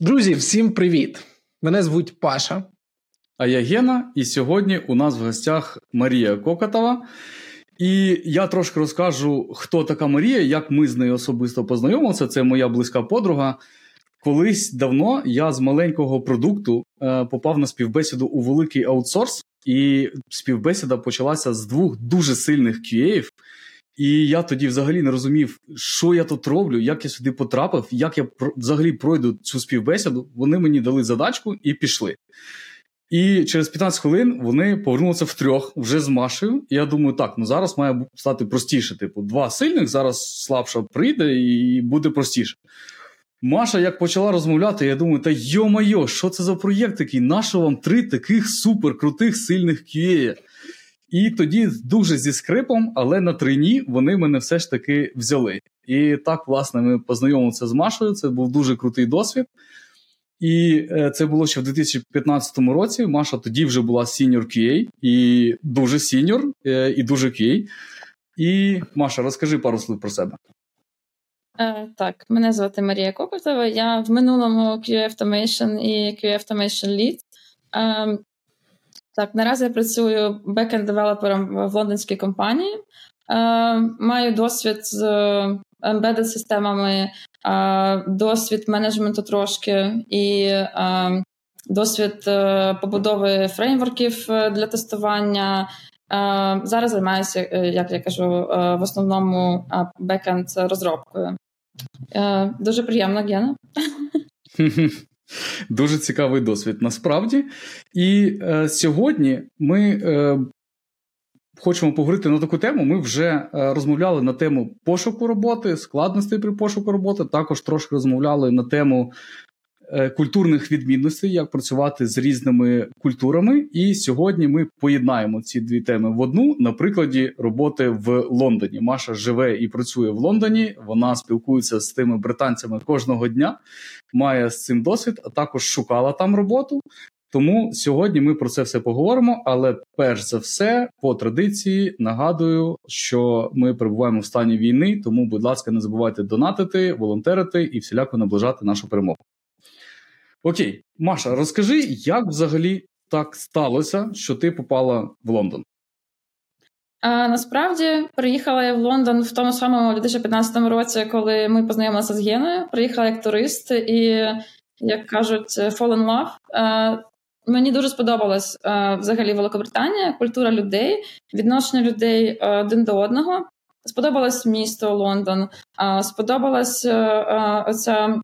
Друзі, всім привіт! Мене звуть Паша. А я Гена, і сьогодні у нас в гостях Марія Кокатова. І я трошки розкажу, хто така Марія, як ми з нею особисто познайомилися. Це моя близька подруга. Колись давно я з маленького продукту е, попав на співбесіду у великий аутсорс, і співбесіда почалася з двох дуже сильних QA-ів. І я тоді взагалі не розумів, що я тут роблю, як я сюди потрапив, як я взагалі пройду цю співбесіду. Вони мені дали задачку і пішли. І через 15 хвилин вони повернулися втрьох вже з Машею. І я думаю, так, ну зараз має стати простіше. Типу, два сильних, зараз слабша прийде і буде простіше. Маша як почала розмовляти, я думаю, та йо-майо, що це за проєкт такий? Нащо вам три таких суперкрутих сильних QA? І тоді дуже зі скрипом, але на трині вони мене все ж таки взяли. І так, власне, ми познайомилися з Машою. Це був дуже крутий досвід. І е, це було ще в 2015 році. Маша тоді вже була senior QA, і дуже senior, е, і дуже QA. І Маша, розкажи пару слів про себе. Е, Так, мене звати Марія Кокотова. Я в минулому QA Automation і QA Automation Lead. Е, так, наразі я працюю бекенд-девелопером в лондонській компанії. Е, Маю досвід з embedded системами, е, досвід менеджменту трошки і е, досвід е, побудови фреймворків е, для тестування. Е, зараз займаюся, як я кажу, в основному бекенд розробкою. Дуже приємно, Гена. Дуже цікавий досвід насправді. І е, сьогодні ми е, хочемо поговорити на таку тему. Ми вже е, розмовляли на тему пошуку роботи, складностей при пошуку роботи. Також трошки розмовляли на тему культурних відмінностей, як працювати з різними культурами. І сьогодні ми поєднаємо ці дві теми в одну на прикладі роботи в Лондоні. Маша живе і працює в Лондоні. Вона спілкується з тими британцями кожного дня, має з цим досвід, а також шукала там роботу. Тому сьогодні ми про це все поговоримо. Але перш за все, по традиції, нагадую, що ми перебуваємо в стані війни. Тому, будь ласка, не забувайте донатити, волонтерити і всіляко наближати нашу перемогу. Окей, Маша, розкажи, як взагалі так сталося, що ти попала в Лондон? А, Насправді приїхала я в Лондон в тому самому 2015 році, коли ми познайомилися з Геною. Приїхала як турист і, як кажуть, fall in love. А, Мені дуже сподобалась а, взагалі Великобританія, культура людей, відношення людей один до одного. Сподобалось місто Лондон, а, сподобалась оця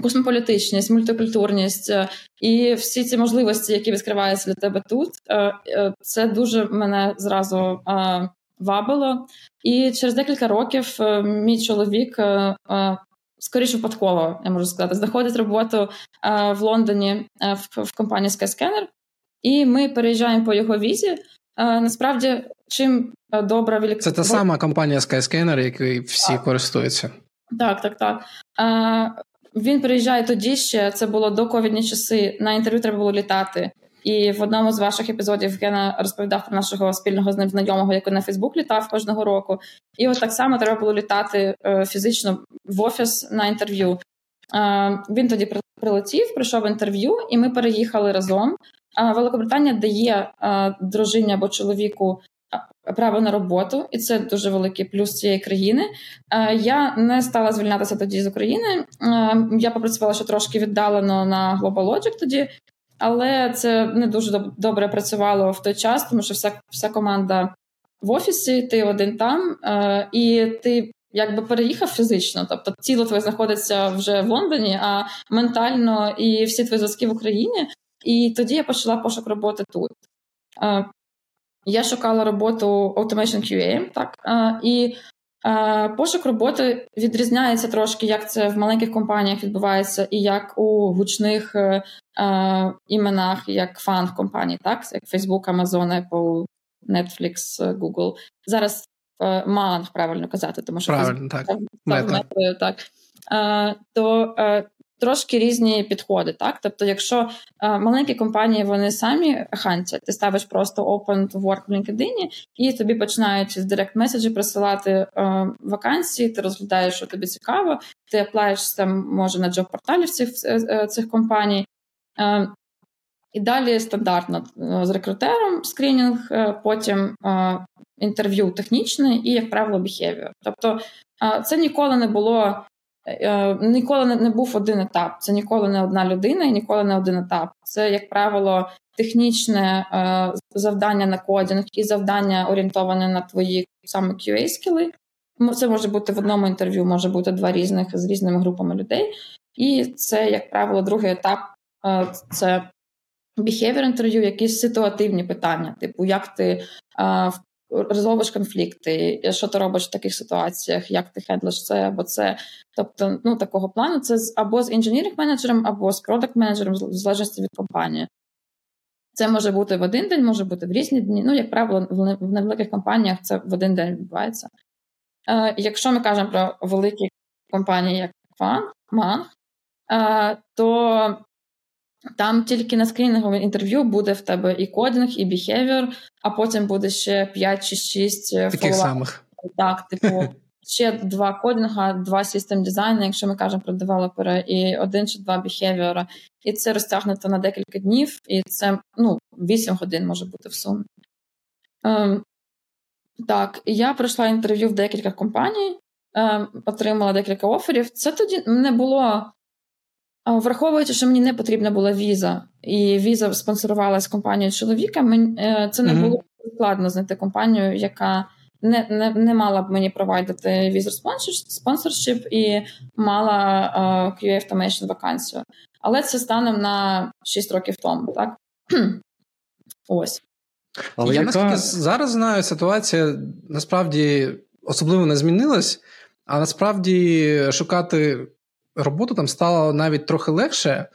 Космополітичність, мультикультурність е, і всі ці можливості, які відкриваються для тебе тут, е, е, це дуже мене зразу вабило. І через декілька років мій чоловік скоріше випадково, я можу сказати, знаходить роботу в Лондоні в компанії Skyscanner, і ми переїжджаємо по його візі. Насправді, чим добра Велика... Це та сама компанія Skyscanner, якою всі користуються. Так, так, так. Він приїжджає тоді ще, це було до ковідні часи. На інтерв'ю треба було літати. І в одному з ваших епізодів Гена розповідав про нашого спільного з ним знайомого, який на Фейсбук літав кожного року. І от так само треба було літати е, фізично в офіс на інтерв'ю. Е, він тоді прилетів, прийшов інтерв'ю, і ми переїхали разом. Великобританія дає е, дружині або чоловіку право на роботу, і це дуже великий плюс цієї країни. Е, я не стала звільнятися тоді з України. Е, я попрацювала ще трошки віддалено на Global Logic тоді, але це не дуже добре працювало в той час, тому що вся вся команда в офісі, ти один там, е, і ти. Якби переїхав фізично, тобто тіло твоє знаходиться вже в Лондоні, а ментально і всі твої зв'язки в Україні. І тоді я почала пошук роботи тут. Я шукала роботу Automation QA, так і пошук роботи відрізняється трошки, як це в маленьких компаніях відбувається, і як у гучних е, іменах, як фан компаній, так як Facebook, Amazon, Apple, Netflix, Google. Зараз е, Манг правильно казати, тому що правильно, так. так, так. то трошки різні підходи. Так, тобто, якщо е, маленькі компанії вони самі хантять, ти ставиш просто open to work в LinkedIn, і тобі починають з директ меседжі присилати е, вакансії, ти розглядаєш, що тобі цікаво, ти аплаєш там, може на джоб порталі цих, е, цих компаній. І далі стандартно з рекрутером скринінг, потім інтерв'ю технічне і, як правило, behavior. Тобто це ніколи не було, ніколи не був один етап. Це ніколи не одна людина і ніколи не один етап. Це, як правило, технічне завдання на кодінг і завдання орієнтоване на твої саме QA-скіли. Це може бути в одному інтерв'ю, може бути два різних з різними групами людей. І це, як правило, другий етап це behavior інтерв'ю, якісь ситуативні питання, типу, як ти а, конфлікти, що ти робиш в таких ситуаціях, як ти хендлиш це або це. Тобто, ну такого плану це або з інженіринг менеджером, або з продакт менеджером, в залежності від компанії. Це може бути в один день, може бути в різні дні. Ну, як правило, в невеликих компаніях це в один день відбувається. Е, Якщо ми кажемо про великі компанії, як MAANG, е, то там тільки на скринінговому інтерв'ю буде в тебе і coding, і behavior, а потім буде ще 5 чи 6 е, таких самих. Так, типу, ще два coding а, два system design у, якщо ми кажемо про девелопера, і один чи два behavior а. І це розтягнуто на декілька днів, і це ну, 8 годин може бути в сумі. Ем, Так, я пройшла інтерв'ю в декілька компаній, ем, отримала декілька оферів. Це тоді не було Враховуючи, що мені не потрібна була віза, і віза спонсорувалась компанією чоловіка, е, це не було складно знайти компанію, яка не не, не мала б мені провайдити візер спонсоршип і мала uh, QA Automation вакансію. Але це станом на 6 років тому, так? Ось. Але яка... я наскільки зараз знаю, ситуація насправді особливо не змінилась, а насправді шукати роботу там стало навіть трохи легше,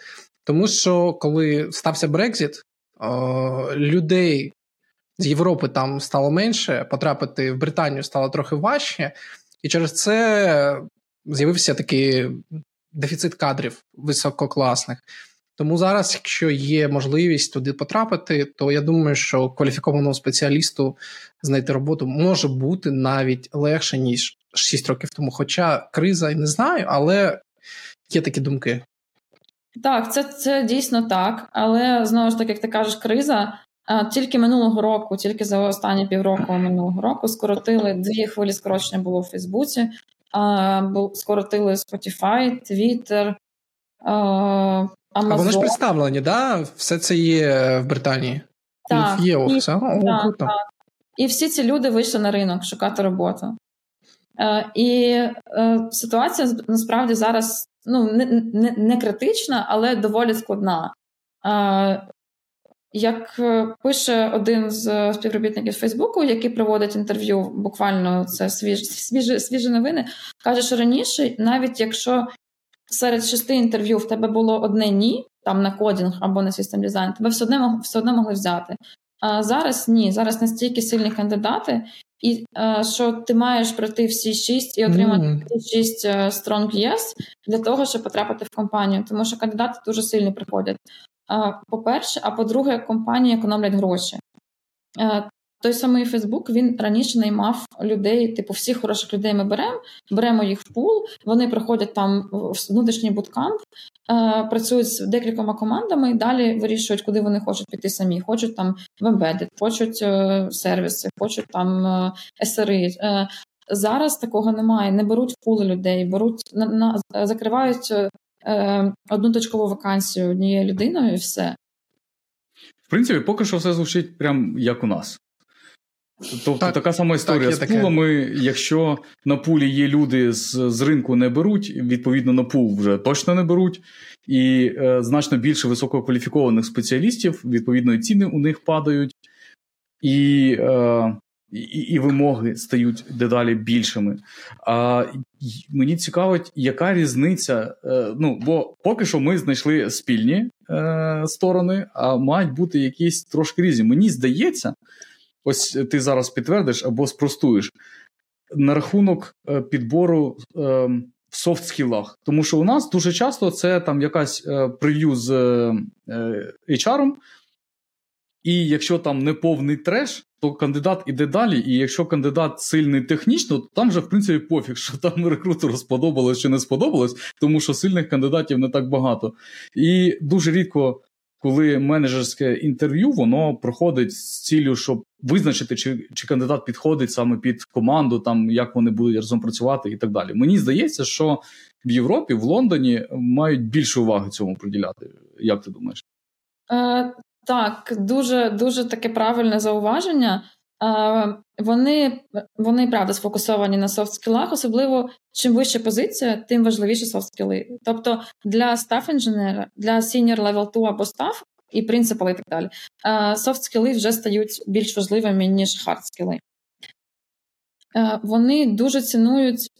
тому що коли стався Брекзіт, людей з Європи там стало менше, потрапити в Британію стало трохи важче, і через це з'явився такий дефіцит кадрів висококласних. Тому зараз, якщо є можливість туди потрапити, то я думаю, що кваліфікованому спеціалісту знайти роботу може бути навіть легше, ніж 6 років тому. Хоча криза і не знаю, але Є такі думки. Так, це це дійсно так. Але знову ж таки, як ти кажеш, криза. Тільки минулого року, тільки за останні півроку минулого року, скоротили дві хвилі скорочення було в Фейсбуці, скоротили Spotify, Twitter, Amazon. А вони ж представлені, да? Все це є в Британії. Так, є офіс, і, так, так. І всі ці люди вийшли на ринок шукати роботу. Е, і е, ситуація насправді зараз ну, не, не, не критична, але доволі складна. Як пише один з співробітників Фейсбуку, який проводить інтерв'ю, буквально це свіж, свіжі, свіжі новини, каже, що раніше, навіть якщо серед шести інтерв'ю в тебе було одне ні, там на кодінг або на систем дизайн, тебе все одно все одно могли взяти. А зараз ні, зараз настільки сильні кандидати, і е, що ти маєш пройти всі шість і отримати mm. шість е, strong yes для того, щоб потрапити в компанію, тому що кандидати дуже сильно приходять. Е, по-перше, а по-друге, компанії економлять гроші. Той самий Фейсбук він раніше наймав людей, типу, всіх хороших людей ми беремо, беремо їх в пул. Вони приходять там в внутрішній буткамп, е, працюють з декількома командами і далі вирішують, куди вони хочуть піти самі. Хочуть там в embedded, хочуть е, сервіси, хочуть там е, SRI. Е, Зараз такого немає. Не беруть в пули людей, беруть на, на закривають е, одну точкову вакансію однією людиною, і все. В принципі, поки що все звучить прям як у нас. Тобто так, така сама історія так, з пулами. Таке. Якщо на пулі є люди з з ринку не беруть, відповідно на пул вже точно не беруть, і е, значно більше висококваліфікованих спеціалістів, відповідно, і ціни у них падають, і е, і, і вимоги стають дедалі більшими. А мені цікавить, яка різниця. Е, ну, бо поки що ми знайшли спільні е, сторони, а мають бути якісь трошки різні. Мені здається ось ти зараз підтвердиш або спростуєш. На рахунок е, підбору е, в софт-скілах. Тому що у нас дуже часто це там якась е, прев'ю з е, е HR, і якщо там не повний треш, то кандидат іде далі. І якщо кандидат сильний технічно, то там вже в принципі пофіг, що там рекрутеру сподобалось чи не сподобалось, тому що сильних кандидатів не так багато. І дуже рідко коли менеджерське інтерв'ю воно проходить з ціллю, щоб визначити, чи чи кандидат підходить саме під команду, там як вони будуть разом працювати і так далі. Мені здається, що в Європі, в Лондоні мають більше уваги цьому приділяти. Як ти думаєш? Е, Так, дуже дуже таке правильне зауваження. Вони вони правда сфокусовані на софт-скілах, особливо чим вища позиція, тим важливіше софт-скіли. Тобто для стаф інженера, для senior level 2 або стаф і принципали і так далі, софт-скіли вже стають більш важливими, ніж хард-скіли. Вони дуже цінують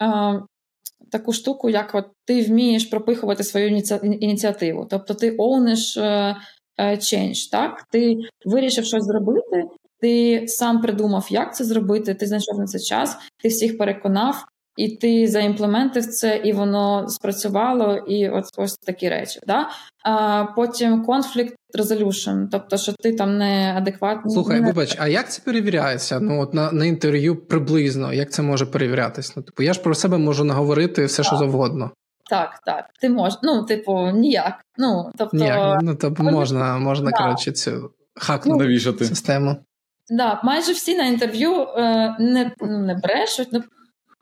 таку штуку, як от ти вмієш пропихувати свою ініціативу. Тобто ти оуниш е, е, change, так? Ти вирішив щось зробити, ти сам придумав, як це зробити, ти знайшов на це час, ти всіх переконав, і ти заімплементив це, і воно спрацювало, і от ось такі речі. Да? А Потім conflict resolution, тобто, що ти там не адекватний. Слухай, не... вибач, а як це перевіряється? Ну от на на інтерв'ю приблизно, як це може перевірятись? Ну, типу, я ж про себе можу наговорити все, так. що завгодно. Так, так, ти можеш. Ну, типу, ніяк. Ну, тобто, ніяк. Ну, тобто можна, можна да. коротше, цю хакнути ну, систему. Да, майже всі на інтерв'ю е, не ну, не брешуть, не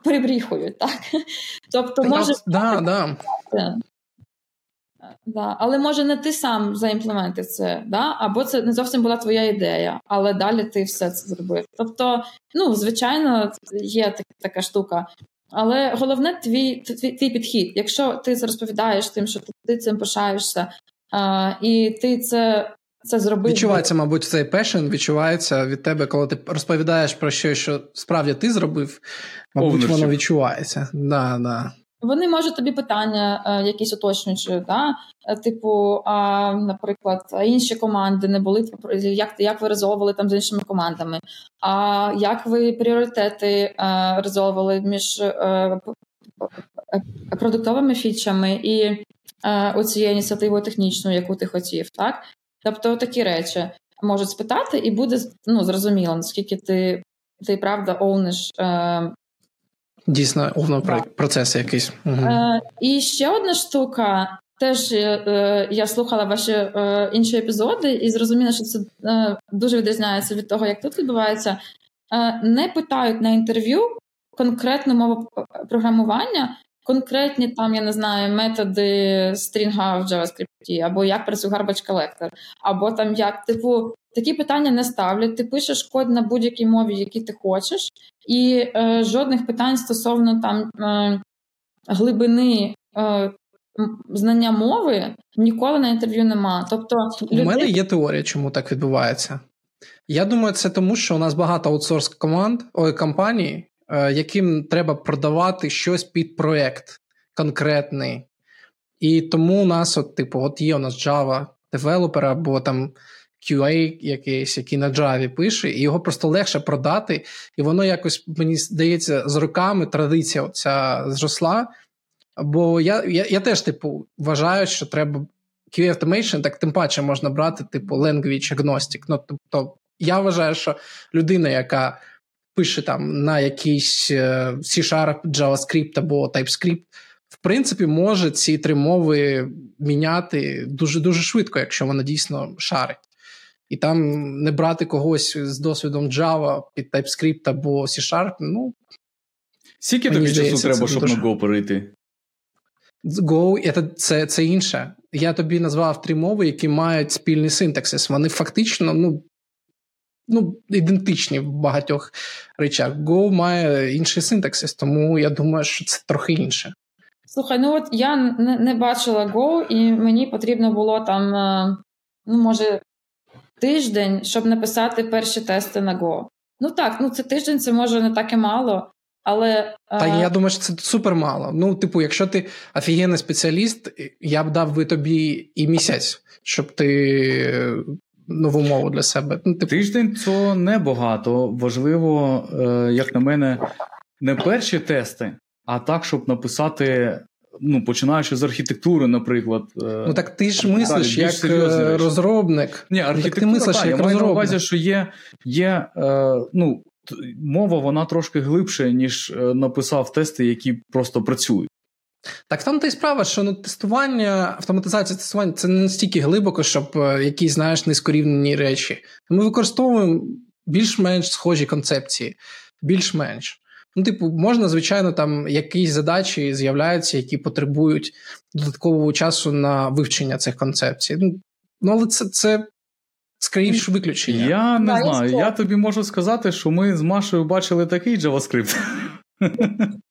перебріхують, так? Тобто, може. Да, да. Да. Але може не ти сам заімплементив це, да? або це не зовсім була твоя ідея, але далі ти все це зробив. Тобто, ну, звичайно, є так, така штука. Але головне твій твій, твій підхід. Якщо ти це розповідаєш тим, що ти цим пишаєшся, а, і ти це це зробив. Відчувається, мабуть, цей пешен відчувається від тебе, коли ти розповідаєш про щось, що справді ти зробив, мабуть, Ownership. воно відчувається. Да, да. Вони можуть тобі питання е, якісь уточнюючи, да? Е, типу, а, наприклад, інші команди не були як як ви резолвували там з іншими командами? А як ви пріоритети е, резолвували між е, е продуктовими фічами і е, оцією ініціативою технічною, яку ти хотів? так? Тобто такі речі можуть спитати, і буде ну, зрозуміло, наскільки ти ти правда оуниш. Е, Дійсно, овно да. процес якийсь. Угу. Е, І ще одна штука. Теж е, я слухала ваші е, інші епізоди і зрозуміла, що це е, дуже відрізняється від того, як тут відбувається. Е, не питають на інтерв'ю конкретну мову програмування, конкретні там, я не знаю, методи стрінга в JavaScript, або як працює garbage collector, або там як, типу, такі питання не ставлять. Ти пишеш код на будь-якій мові, який ти хочеш, і е, жодних питань стосовно там е, глибини. Е, Знання мови ніколи на інтерв'ю нема. Тобто, людей... у мене є теорія, чому так відбувається. Я думаю, це тому, що у нас багато аутсорс команд ой, компаній, яким треба продавати щось під проект конкретний. І тому у нас, от, типу, от є у нас Java девелопер або там QA якийсь, який на Java пише, і його просто легше продати. І воно якось, мені здається, з роками традиція оця зросла. Бо я я, я теж, типу, вважаю, що треба QA Automation, так тим паче можна брати, типу, language agnostic. Ну, тобто, я вважаю, що людина, яка пише там на якийсь е, C-Sharp, JavaScript або TypeScript, в принципі, може ці три мови міняти дуже дуже швидко, якщо вона дійсно шарить. І там не брати когось з досвідом Java під TypeScript або C-Sharp, ну. Скільки тобі часу треба, щоб дуже... на Go перейти? Go це, це це, інше. Я тобі назвав три мови, які мають спільний синтаксис. Вони фактично ну, ну, ідентичні в багатьох речах. Go має інший синтаксис, тому я думаю, що це трохи інше. Слухай, ну от я не, не бачила Go, і мені потрібно було там, е, ну, може, тиждень, щоб написати перші тести на Go. Ну так, ну це тиждень, це може не так і мало. Але е, Та я думаю, що це супер мало. Ну, типу, якщо ти офігенний спеціаліст, я б дав би тобі і місяць, щоб ти нову мову для себе. Ну, типу... Тиждень це небагато. Важливо, е, як на мене, не перші тести, а так, щоб написати. Ну, починаючи з архітектури, наприклад. Е, ну так ти ж мислиш як е, розробник. Ні, архітектура, так ти мислиш та, як я маю на увазі, що є є е, ну, мова, вона трошки глибше, ніж написав тести, які просто працюють. Так там та й справа, що ну, тестування, автоматизація тестування це не настільки глибоко, щоб е, якісь, знаєш, низькорівнені речі. Ми використовуємо більш-менш схожі концепції, більш-менш. Ну, типу, можна, звичайно, там якісь задачі з'являються, які потребують додаткового часу на вивчення цих концепцій. Ну, ну але це це скоріше виключення. Я не да, знаю. Я тобі можу сказати, що ми з Машою бачили такий JavaScript.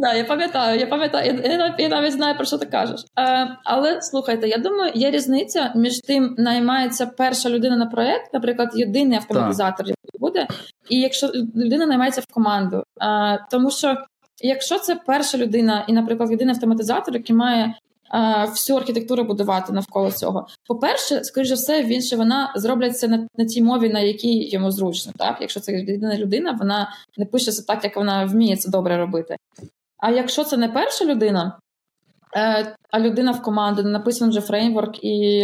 Да, я пам'ятаю, я пам'ятаю, я, я навіть знаю, про що ти кажеш. Е, Але слухайте, я думаю, є різниця між тим, наймається перша людина на проєкт, наприклад, єдиний автоматизатор який буде, і якщо людина наймається в команду. Е, Тому що якщо це перша людина, і, наприклад, єдиний автоматизатор, який має всю архітектуру будувати навколо цього. По-перше, скоріш за все, він ще вона зробляться на на тій мові, на якій йому зручно. Так, якщо це єдина людина, вона не пишеться так, як вона вміє це добре робити. А якщо це не перша людина, е, а людина в команді, не написаний вже фреймворк, і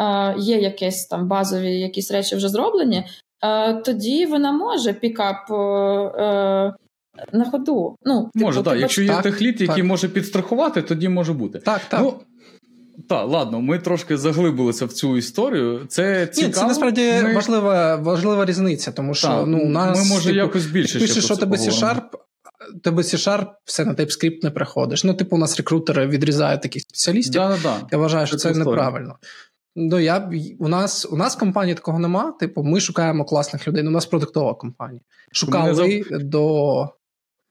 е, є якісь там базові якісь речі вже зроблені, е, тоді вона може пікап на ходу. Ну, типу, Може, так. Якщо є так, техліт, який може підстрахувати, тоді може бути. Так, так. Ну, так, ладно, ми трошки заглибилися в цю історію. Це цікаво. Ні, це насправді ми... важлива важлива різниця, тому що так, ну, у нас ми може типу, якось більше. Пишеш, що тебе C-Sharp, тебе C-Sharp, все на TypeScript не приходиш. Ну, типу, у нас рекрутери відрізають таких спеціалістів. Да, да, Я вважаю, що це, це неправильно. Ну, я, У нас у нас компанії такого нема. Типу, ми шукаємо класних людей. У нас продуктова компанія. Шукали зав... до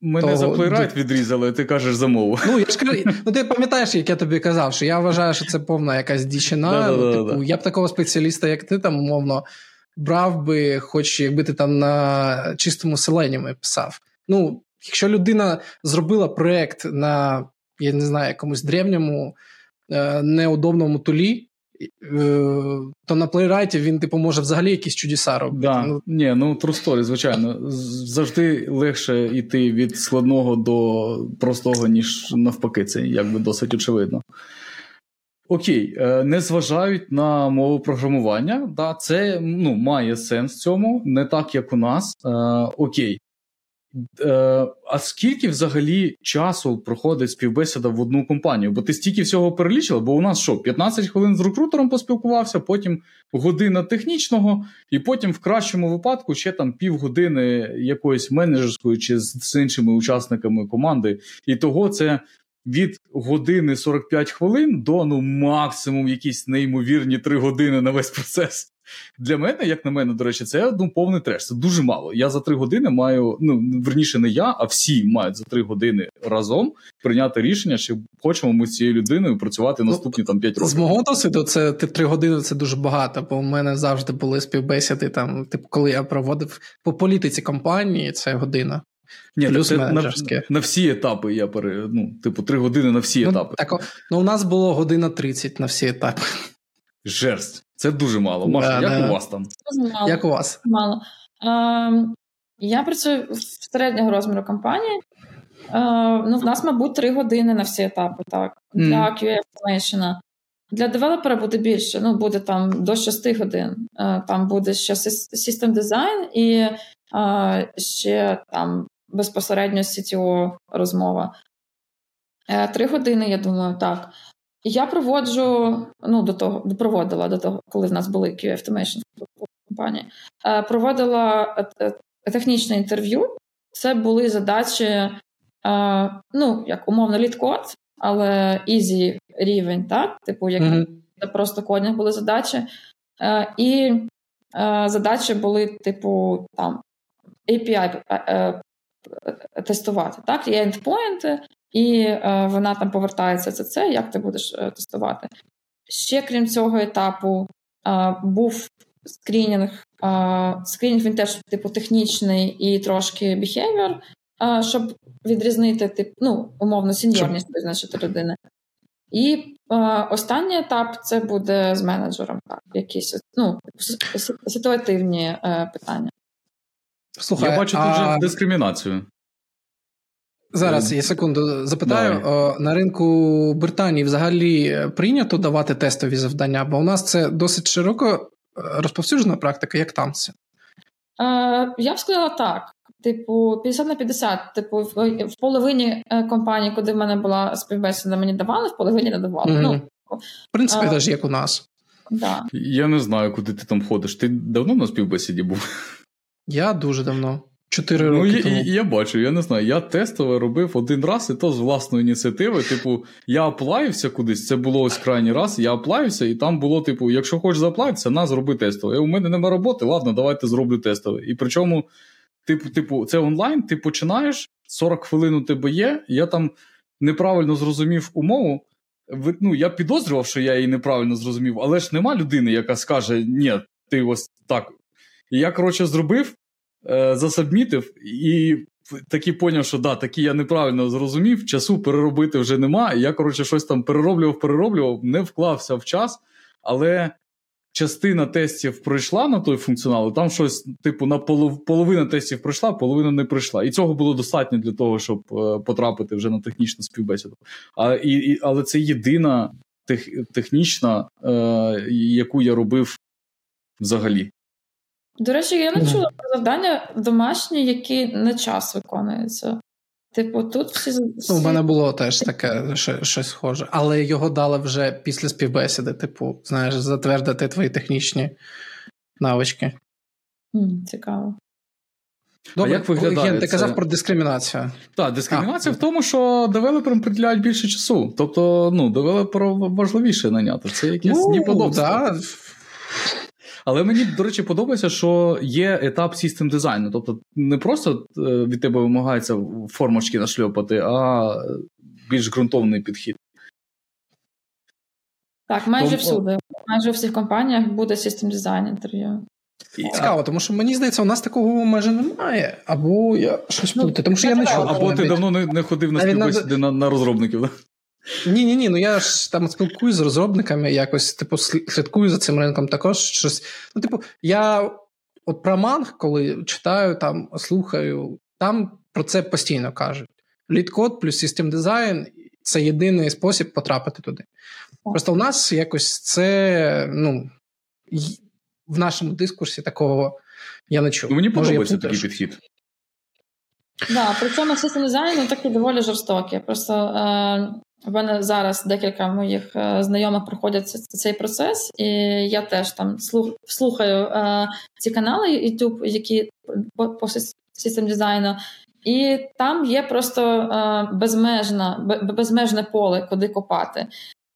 Мене за плейрайт відрізали, ти кажеш за мову. Ну, я ж кажу, ну ти пам'ятаєш, як я тобі казав, що я вважаю, що це повна якась дічина. Ну, типу, Я б такого спеціаліста, як ти, там, умовно, брав би, хоч якби ти там на чистому селеніумі писав. Ну, якщо людина зробила проєкт на, я не знаю, якомусь древньому, е, неудобному тулі, Е, то на плейрайті він типу може взагалі якісь чудеса робити. Да. Ну, Ні, ну true story, звичайно. Завжди легше йти від складного до простого, ніж навпаки, це якби досить очевидно. Окей, е, не зважають на мову програмування. Да, Це ну, має сенс в цьому, не так, як у нас. Окей, а скільки взагалі часу проходить співбесіда в одну компанію? Бо ти стільки всього перелічила, бо у нас що, 15 хвилин з рекрутером поспілкувався, потім година технічного, і потім, в кращому випадку, ще там півгодини якоїсь менеджерської чи з іншими учасниками команди. І того це від години 45 хвилин до ну максимум якісь неймовірні 3 години на весь процес. Для мене, як на мене, до речі, це ну, повний треш. Це дуже мало. Я за три години маю, ну верніше, не я, а всі мають за три години разом прийняти рішення, чи хочемо ми з цією людиною працювати ну, наступні там п'ять років. З мого досвіду, це три години це дуже багато, бо в мене завжди були співбесіди. Там, типу, коли я проводив по політиці компанії, це година. Ні, Плюс на, на всі етапи я пере, ну, типу, три години на всі ну, етапи. Так, ну, у нас було година 30 на всі етапи. Жерсть. Це дуже мало. Маша, да, як да. у вас там? Мало. Як у вас? Мало. Е, я працюю в середнього розміру компанії. Е, ну, В нас, мабуть, три години на всі етапи, так. Для mm. QA Automation. Для девелопера буде більше, ну, буде там до 6 годин. Е, там буде ще System Design і е, ще там безпосередньо CTO розмова. Е, три години, я думаю, так. Я проводжу, ну до того проводила до того, коли в нас були QA Automation компанії, е, проводила е, е, технічне інтерв'ю. Це були задачі, ну, як умовно, літкод, але easy рівень, так? Типу, як mm-hmm. просто кодних були задачі. І задачі були, типу, там API тестувати. Так, є ендпоінти, і е, вона там повертається це це, як ти будеш е, тестувати. Ще крім цього етапу, е, був скрінінг. Е, скрінінг він теж типу технічний і трошки behavior, е, щоб відрізнити тип, ну, умовно сеньорність визначити людини. І е, останній етап це буде з менеджером, так, якісь ну, ситуативні питання. Слухай, Я бачу а... тут вже дискримінацію. Зараз я секунду запитаю. Давай. На ринку Британії взагалі прийнято давати тестові завдання, бо у нас це досить широко е, розповсюджена практика, як там це? Е, Я б сказала так. Типу, 50 на 50. Типу, в, в половині е, компаній, куди в мене була співбесіда, мені давали, в половині не давали. Mm-hmm. Ну, В принципі, теж як у нас. Да. Я не знаю, куди ти там ходиш. Ти давно на співбесіді був? Я дуже давно. Чотири роки. Ну, тому. Я, я бачу, я не знаю. Я тестово робив один раз, і то з власної ініціативи. Типу, я оплавився кудись, це було ось крайній раз. Я оплавився, і там було, типу, якщо хочеш заплатитися, на зроби тестове. У мене нема роботи, ладно, давайте зроблю тестове. І причому, типу, типу, це онлайн, ти починаєш, 40 хвилин у тебе є. Я там неправильно зрозумів умову. Ну, я підозрював, що я її неправильно зрозумів, але ж нема людини, яка скаже, ні, ти ось так. І я, коротше, зробив е, засабмітив і таки поняв, що да, таки я неправильно зрозумів, часу переробити вже нема. Я, коротше, щось там перероблював, перероблював, не вклався в час, але. Частина тестів пройшла на той функціонал, і там щось, типу, на полов... половина тестів пройшла, половина не пройшла. І цього було достатньо для того, щоб е, потрапити вже на технічну співбесіду. А, і, і, Але це єдина тех... технічна, е, яку я робив взагалі. До речі, я не чула про завдання домашні, які на час виконуються. Типу, тут всі. всі... У мене було теж таке щось схоже, але його дали вже після співбесіди, типу, знаєш, затвердити твої технічні навички. Цікаво. Добре, а як виглядає Ген, ти казав про дискримінацію. Так, дискримінація а. в тому, що девелоперам приділяють більше часу. Тобто, ну, девелоперу важливіше наняти. Це якесь ну, неподобство. Але мені, до речі, подобається, що є етап систем дизайну. Тобто не просто е, від тебе вимагається формочки нашльопати, а більш ґрунтовний підхід. Так, майже Том... всюди. Майже у всіх компаніях буде систем дизайн інтерв'ю. Цікаво, тому що мені здається, у нас такого майже немає. Або я щось ну, тому що я не чув. Або ти давно не не ходив на співбесіди на, на розробників. Ні, ні, ні. Ну я ж там спілкуюсь з розробниками, якось, типу, слідкую за цим ринком також щось. Ну, типу, я от про манг, коли читаю, там, слухаю, там про це постійно кажуть. Літкод плюс систем дизайн це єдиний спосіб потрапити туди. Просто у нас якось це, ну, в нашому дискурсі такого я не чув. Ну, мені подобається такий підхід. Так, да, при цьому систем дизайну такі доволі жорстокі. Просто е, у мене зараз декілька моїх е, знайомих проходять цей процес, і я теж там слухаю е, ці канали YouTube, які по, систем дизайну, і там є просто е, безмежна, безмежне поле, куди копати.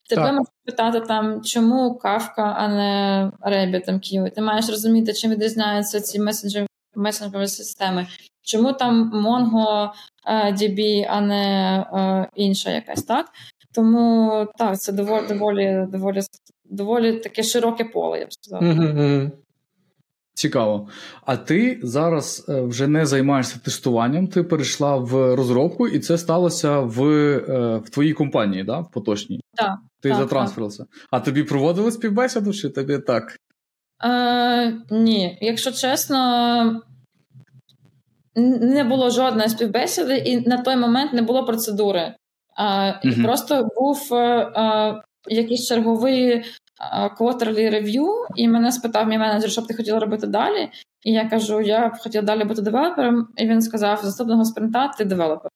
Тебе можуть питати там, чому кавка, а не RabbitMQ. Ти маєш розуміти, чим відрізняються ці месенджери месенджерні системи. Чому там MongoDB, а не е, інша якась, так? Тому так, це доволі доволі, доволі, доволі таке широке поле, я б сказав. Цікаво. А ти зараз е, вже не займаєшся тестуванням, ти перейшла в розробку, і це сталося в е, в твоїй компанії, да? в поточній? Так. Ти так, затрансферився. Так. А тобі проводили співбесіду, чи тобі так? Е, Ні, якщо чесно, не було жодної співбесіди, і на той момент не було процедури. А, і Просто був а, якийсь черговий quarterly review, і мене спитав мій менеджер, що б ти хотіла робити далі. І я кажу: я б хотіла далі бути девелопером. І він сказав: з наступного спринта ти девелопер.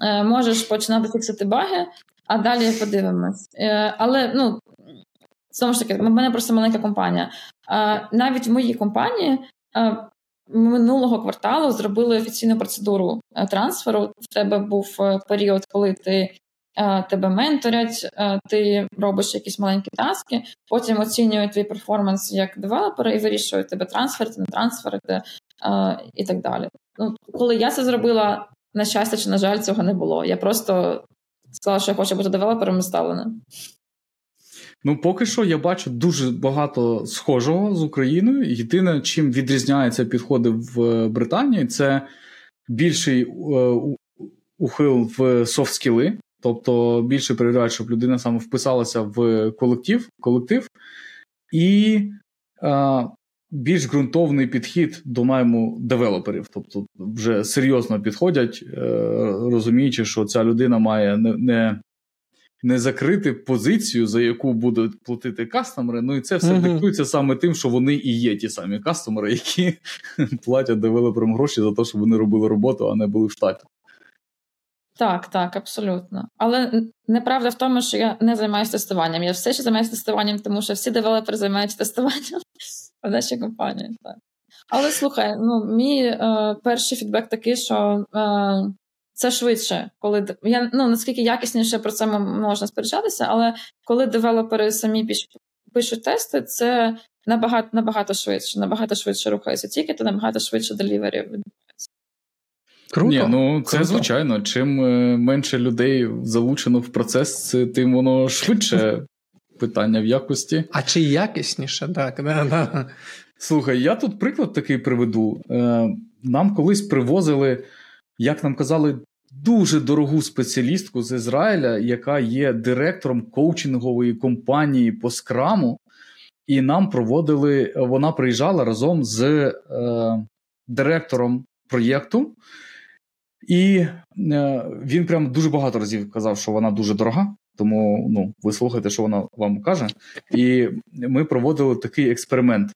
Е, можеш починати фіксити баги, а далі подивимось. Е, але ну, знову ж таки, в мене просто маленька компанія. Навіть в моїй компанії минулого кварталу зробили офіційну процедуру е, трансферу. В тебе був е, період, коли ти. Е, тебе менторять, ти робиш якісь маленькі таски, потім оцінюють твій перформанс як девелопера і вирішують тебе трансферити, не трансферити і так далі. Ну, Коли я це зробила, на щастя чи на жаль, цього не було. Я просто сказала, що я хочу бути девелопером і стала Ну, поки що я бачу дуже багато схожого з Україною. Єдине, чим відрізняються підходи в Британії, це більший е, ухил в софт-скіли, тобто більше перевіряють, щоб людина саме вписалася в колектив, колектив. І е, більш ґрунтовний підхід до найму девелоперів. Тобто вже серйозно підходять, е, розуміючи, що ця людина має не, не не закрити позицію, за яку будуть платити кастомери. Ну і це все uh диктується саме тим, що вони і є ті самі кастомери, які платять девелоперам гроші за те, щоб вони робили роботу, а не були в штаті. Так, так, абсолютно. Але неправда в тому, що я не займаюся тестуванням. Я все ще займаюся тестуванням, тому що всі девелопери займаються тестуванням в нашій компанії. Так. Але слухай, ну мій е, перший фідбек такий, що е, це швидше, коли я ну наскільки якісніше про це можна сперечатися, але коли девелопери самі пишуть тести, це набагато набагато швидше, набагато швидше рухається тільки, то набагато швидше делівері відбувається. Круто. Ні, ну це Круто. звичайно. Чим е, менше людей залучено в процес, тим воно швидше питання в якості. А чи якісніше, так. Да, да. Слухай, я тут приклад такий приведу. Е, нам колись привозили, як нам казали, дуже дорогу спеціалістку з Ізраїля, яка є директором коучингової компанії по скраму. І нам проводили, вона приїжджала разом з е, директором проєкту. І е, він прям дуже багато разів казав, що вона дуже дорога. Тому ну, ви слухайте, що вона вам каже. І ми проводили такий експеримент.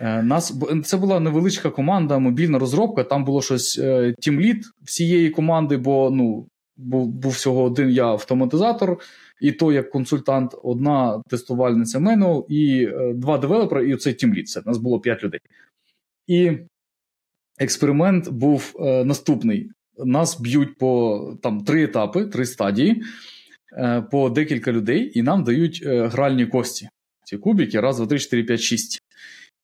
Е, нас Це була невеличка команда, мобільна розробка. Там було щось тімліт всієї команди, бо ну, був був всього один я автоматизатор, і то як консультант, одна тестувальниця менуал, і е, два девелопери, і оцей тімлід. Це нас було п'ять людей. І експеримент був е, наступний: нас б'ють по там три етапи, три стадії, е, по декілька людей, і нам дають е, гральні кості. Ці кубики, раз, два, три, чотири, п'ять, шість.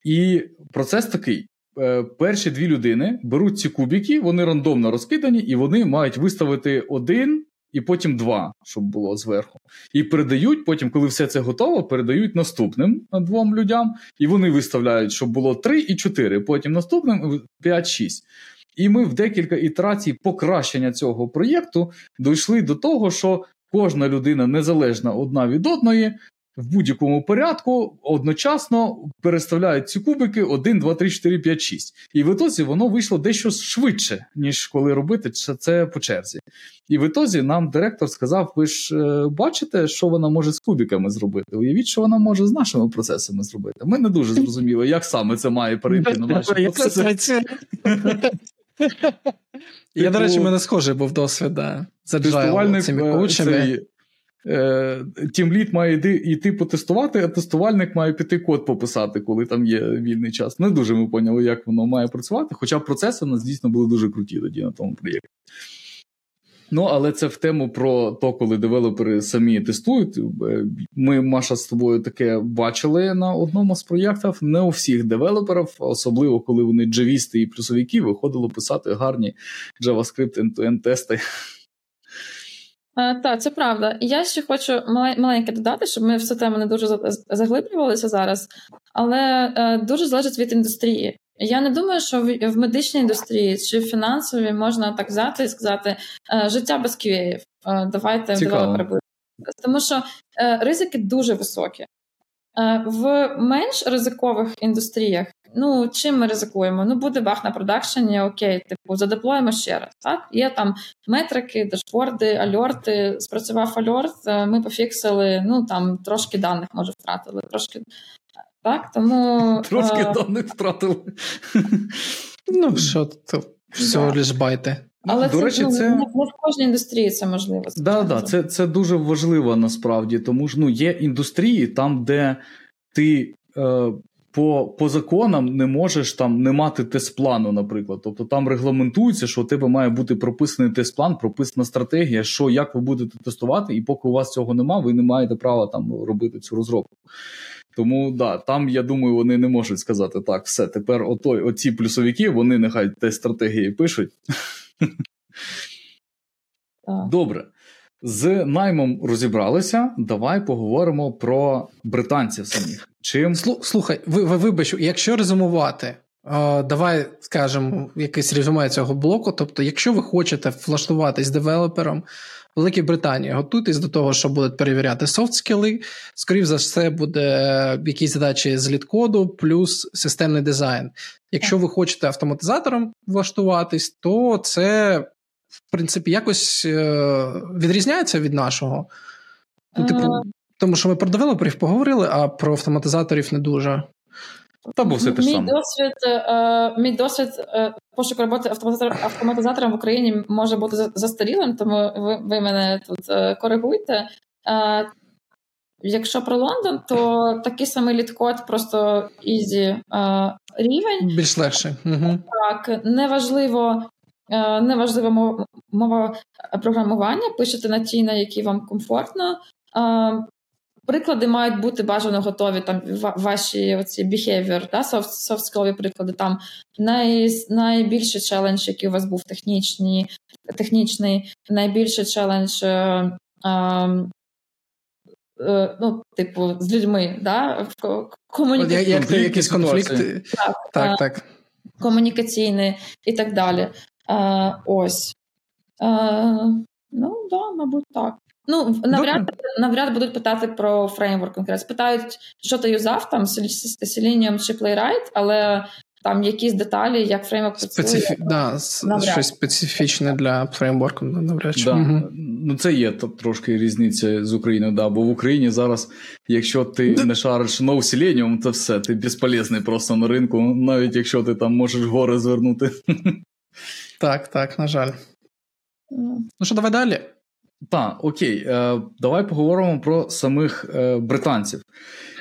І процес такий: е, перші дві людини беруть ці кубики, вони рандомно розкидані, і вони мають виставити один і потім два, щоб було зверху. І передають, потім, коли все це готово, передають наступним двом людям, і вони виставляють, щоб було три і чотири, потім наступним п'ять-шість. І ми в декілька ітерацій покращення цього проєкту дійшли до того, що кожна людина незалежна одна від одної в будь-якому порядку одночасно переставляють ці кубики 1, 2, 3, 4, 5, 6. І в ітозі воно вийшло дещо швидше, ніж коли робити це по черзі. І в ітозі нам директор сказав: ви ж е, бачите, що вона може з кубиками зробити? Уявіть, що вона може з нашими процесами зробити. Ми не дуже зрозуміли, як саме це має перейти на наші процеси. Я, до речі, мене схожий був досвід да, за цими коучами. Е, тімліт має йти потестувати, а тестувальник має піти код пописати, коли там є вільний час. Не дуже ми поняли, як воно має працювати. Хоча процеси у нас дійсно були дуже круті тоді на тому проєкті. Ну, але це в тему про то, коли девелопери самі тестують. Е, ми, Маша, з тобою таке бачили на одному з проєктів. Не у всіх девелоперів, особливо коли вони джавісти і плюсовики, виходило писати гарні JavaScript end-to-end тести. Е, так, це правда. Я ще хочу маленьке додати, щоб ми в цю тему не дуже заглиблювалися зараз, але е, дуже залежить від індустрії. Я не думаю, що в медичній індустрії чи в фінансовій можна так взяти і сказати е, життя без QA. Давайте давайте Тому що ризики дуже високі. В менш ризикових індустріях Ну, чим ми ризикуємо? Ну, буде баг на продакшені, окей, типу, задеплоїмо ще раз. Так, є там метрики, дашборди, альорти. Спрацював альорт, е, ми пофіксили, ну там трошки даних може втратили. Трошки так, тому трошки. Е, даних втратили. Ну, що то всього лиш байте. Але До це, речі, ну, це не в кожній індустрії це можливо. Да, да, це це дуже важливо насправді, тому що ну, є індустрії там, де ти е, по по законам не можеш там не мати тест-плану, наприклад. Тобто там регламентується, що у тебе має бути прописаний тест-план, прописана стратегія, що як ви будете тестувати, і поки у вас цього нема, ви не маєте права там робити цю розробку. Тому да, там я думаю, вони не можуть сказати так, все, тепер отой, оці плюсовики, вони нехай тест стратегії пишуть. Добре. З наймом розібралися. Давай поговоримо про британців самих. Чим слухай, ви, ви вибач, якщо резюмувати, о, давай скажемо якесь резюме цього блоку. Тобто, якщо ви хочете влаштуватись девелопером Великій Британії. Готуйтесь до того, що будуть перевіряти софт-скіли. Скоріше за все, буде якісь задачі з літкоду плюс системний дизайн. Якщо ви хочете автоматизатором влаштуватись, то це в принципі якось е, відрізняється від нашого. Ну, типу, тому що ми про девелоперів поговорили, а про автоматизаторів не дуже. Та був все те ж саме. Мій досвід, е, мій досвід е, пошуку роботи автоматизатором в Україні може бути застарілим, тому ви ви мене тут е, коригуйте. Е, якщо про Лондон, то такий самий літкод, просто ізі е, рівень. Більш легше. Угу. Так, неважливо. Е, неважлива мова, мова програмування, пишете на тій, на якій вам комфортно. Приклади мають бути бажано готові. Там ваші оці behavior, да, софт-скілові приклади. Там най, найбільший челендж, який у вас був технічний, технічний найбільший челендж. Е, е, ну, типу, з людьми, да? комунікаційний. Як це якісь конфлікти. Так, так, е, так. Комунікаційний і так далі. Е, ось. Е, Ну, да, мабуть, так. Ну, навряд навряд будуть питати про фреймворк конкретно. Спитають, що ти юзав, там Selenium чи Playwright, але там якісь деталі, як фреймворк працює. Специфі... Да, щось специфічне для фреймворку, навряд чи. Да. Угу. Ну, це є трошки різниця з Україною, да, бо в Україні зараз, якщо ти не шариш no Selenium, то все, ти безполезний просто на ринку, навіть якщо ти там можеш гори звернути. Так, так, на жаль. Ну що, давай далі. Так, окей, е, давай поговоримо про самих е, британців.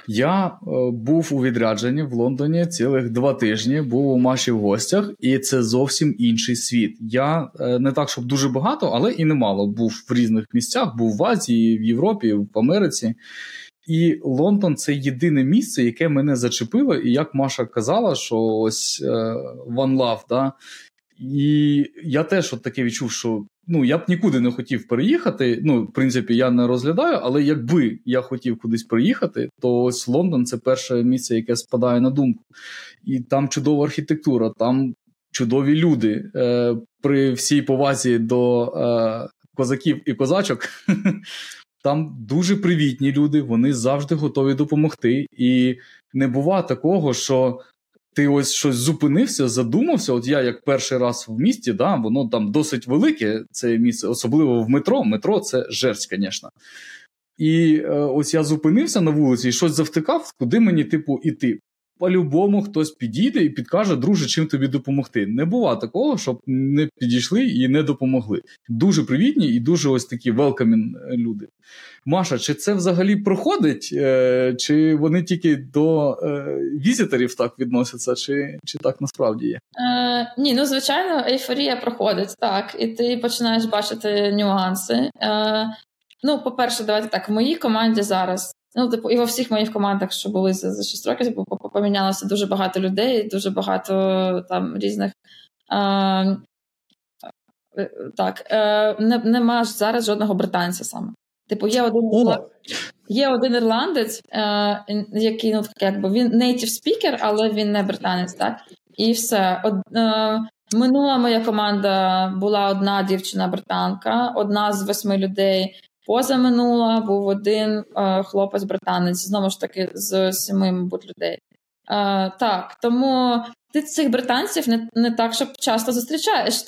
Я е, був у відрядженні в Лондоні цілих два тижні, був у Маші в гостях, і це зовсім інший світ. Я не так, щоб дуже багато, але і немало був в різних місцях, був в Азії, в Європі, в Америці. І Лондон це єдине місце, яке мене зачепило. І як Маша казала, що ось One Love, да. І я теж от таке відчув, що ну я б нікуди не хотів переїхати. Ну, в принципі, я не розглядаю, але якби я хотів кудись приїхати, то ось Лондон це перше місце, яке спадає на думку. І там чудова архітектура, там чудові люди. Е, При всій повазі до е, козаків і козачок. Там дуже привітні люди, вони завжди готові допомогти. І не буває такого, що ти ось щось зупинився, задумався. От я як перший раз в місті, да, воно там досить велике, це місце, особливо в метро. Метро це жерсть, звісно. І е, ось я зупинився на вулиці і щось завтикав, куди мені, типу, іти по-любому хтось підійде і підкаже, друже, чим тобі допомогти. Не бува такого, щоб не підійшли і не допомогли. Дуже привітні і дуже ось такі велкамін люди. Маша, чи це взагалі проходить, е, чи вони тільки до е, візиторів так відносяться, чи чи так насправді є? Е, Ні, ну звичайно, ейфорія проходить так, і ти починаєш бачити нюанси. Е, Ну, по-перше, давайте так, в моїй команді зараз Ну, типу, і во всіх моїх командах, що були за, за 6 років, помінялося дуже багато людей, дуже багато там різних. А, Так, е, не, нема ж зараз жодного британця саме. Типу, є один є один ірландець, е, який ну, якби він native speaker, але він не британець, так? І все. Од, е, Минула моя команда була одна дівчина-британка, одна з восьми людей Поза минула був один е, хлопець-британець, знову ж таки, з семи, мабуть, людей. Е, так, тому ти цих британців не не так, щоб часто зустрічаєш.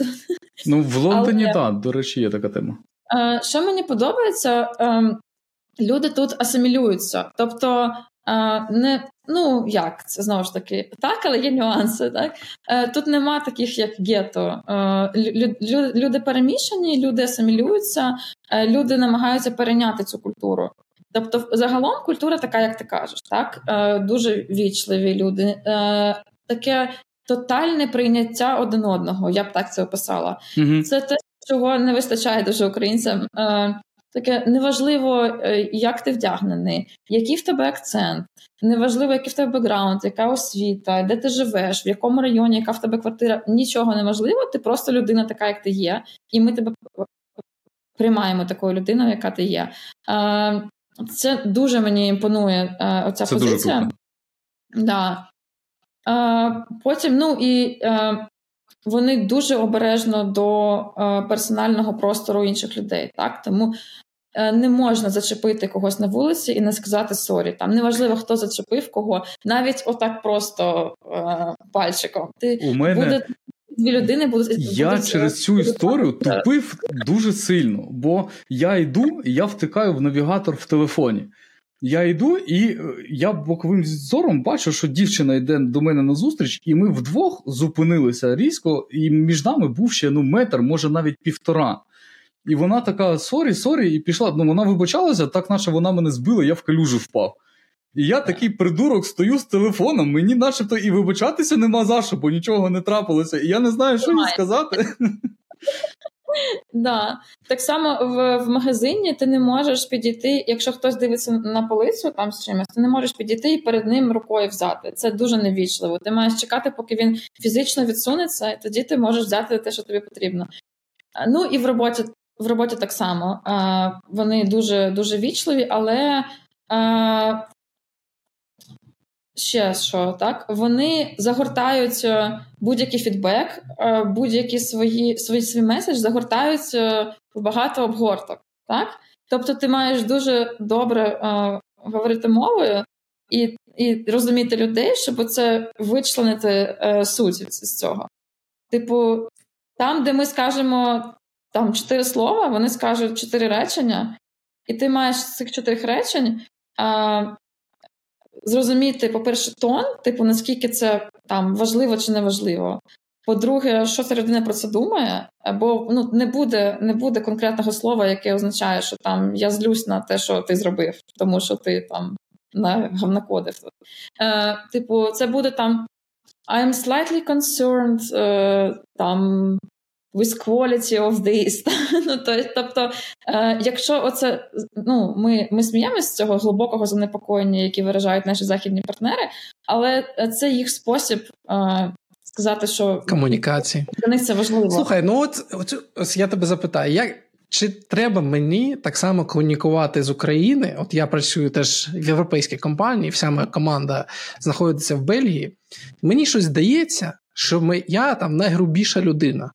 Ну, в Лондоні, так, да, до речі, є така тема. Е, що мені подобається, ем, люди тут асимілюються. Тобто, не Ну, як це знову ж таки так, але є нюанси. Так? Е, тут нема таких, як гетто. Е, люди перемішані, люди асимілюються, е, люди намагаються перейняти цю культуру. Тобто, загалом культура така, як ти кажеш, так? Дуже вічливі люди, таке тотальне прийняття один одного, я б так це описала. mm Це те, чого не вистачає дуже українцям. Таке неважливо, е, як ти вдягнений, який в тебе акцент, неважливо, який в тебе бекграунд, яка освіта, де ти живеш, в якому районі, яка в тебе квартира. Нічого неможливо, ти просто людина така, як ти є, і ми тебе приймаємо такою людиною, яка ти є. Це дуже мені імпонує е, оця Це позиція. Дуже Да. Потім, ну і вони дуже обережно до е, персонального простору інших людей. Так? Тому е, не можна зачепити когось на вулиці і не сказати sorry. Там неважливо, хто зачепив кого, навіть отак просто е, пальчиком. Ти У мене... буде дві людини будуть. Я будуть, через цю історію тупив дуже сильно, бо я йду і я втикаю в навігатор в телефоні. Я йду, і е, я боковим зором бачу, що дівчина йде до мене на зустріч, і ми вдвох зупинилися різко, і між нами був ще ну, метр, може навіть півтора. І вона така: sorry, sorry, і пішла. Ну, вона вибачалася, так наче вона мене збила, я в калюжу впав. І я такий придурок стою з телефоном, мені начебто і вибачатися нема за що, бо нічого не трапилося. І я не знаю, що їй сказати. Да. Так само в в магазині ти не можеш підійти, якщо хтось дивиться на полицю там з чимось, ти не можеш підійти і перед ним рукою взяти. Це дуже невічливо. Ти маєш чекати, поки він фізично відсунеться, і тоді ти можеш взяти те, що тобі потрібно. Ну і в роботі в роботі так само. Вони дуже дуже вічливі, але ще що, так? Вони загортають е, будь-який фідбек, е, будь-який свої свій свій меседж загортають е, в багато обгорток. так? Тобто ти маєш дуже добре говорити мовою і і розуміти людей, щоб це вичленити суть з цього. Типу, там, де ми скажемо там чотири слова, вони скажуть чотири речення, і ти маєш з цих чотирьох речень зрозуміти, по-перше, тон, типу, наскільки це там важливо чи не важливо. По-друге, що ця людина про це думає, бо ну, не буде не буде конкретного слова, яке означає, що там я злюсь на те, що ти зробив, тому що ти там накодив. Е, Типу, це буде там I'm slightly concerned, е, там with quality of this. ну, Тобто, е, якщо оце ну, ми ми сміємося з цього глибокого занепокоєння, яке виражають наші західні партнери, але це їх спосіб. Е, Сказати, що комунікації для них це важливо. Слухай, ну от, от ось я тебе запитаю, як чи треба мені так само комунікувати з України? От я працюю теж в європейській компанії, вся моя команда знаходиться в Бельгії. Мені щось здається, що ми, я там найгрубіша людина.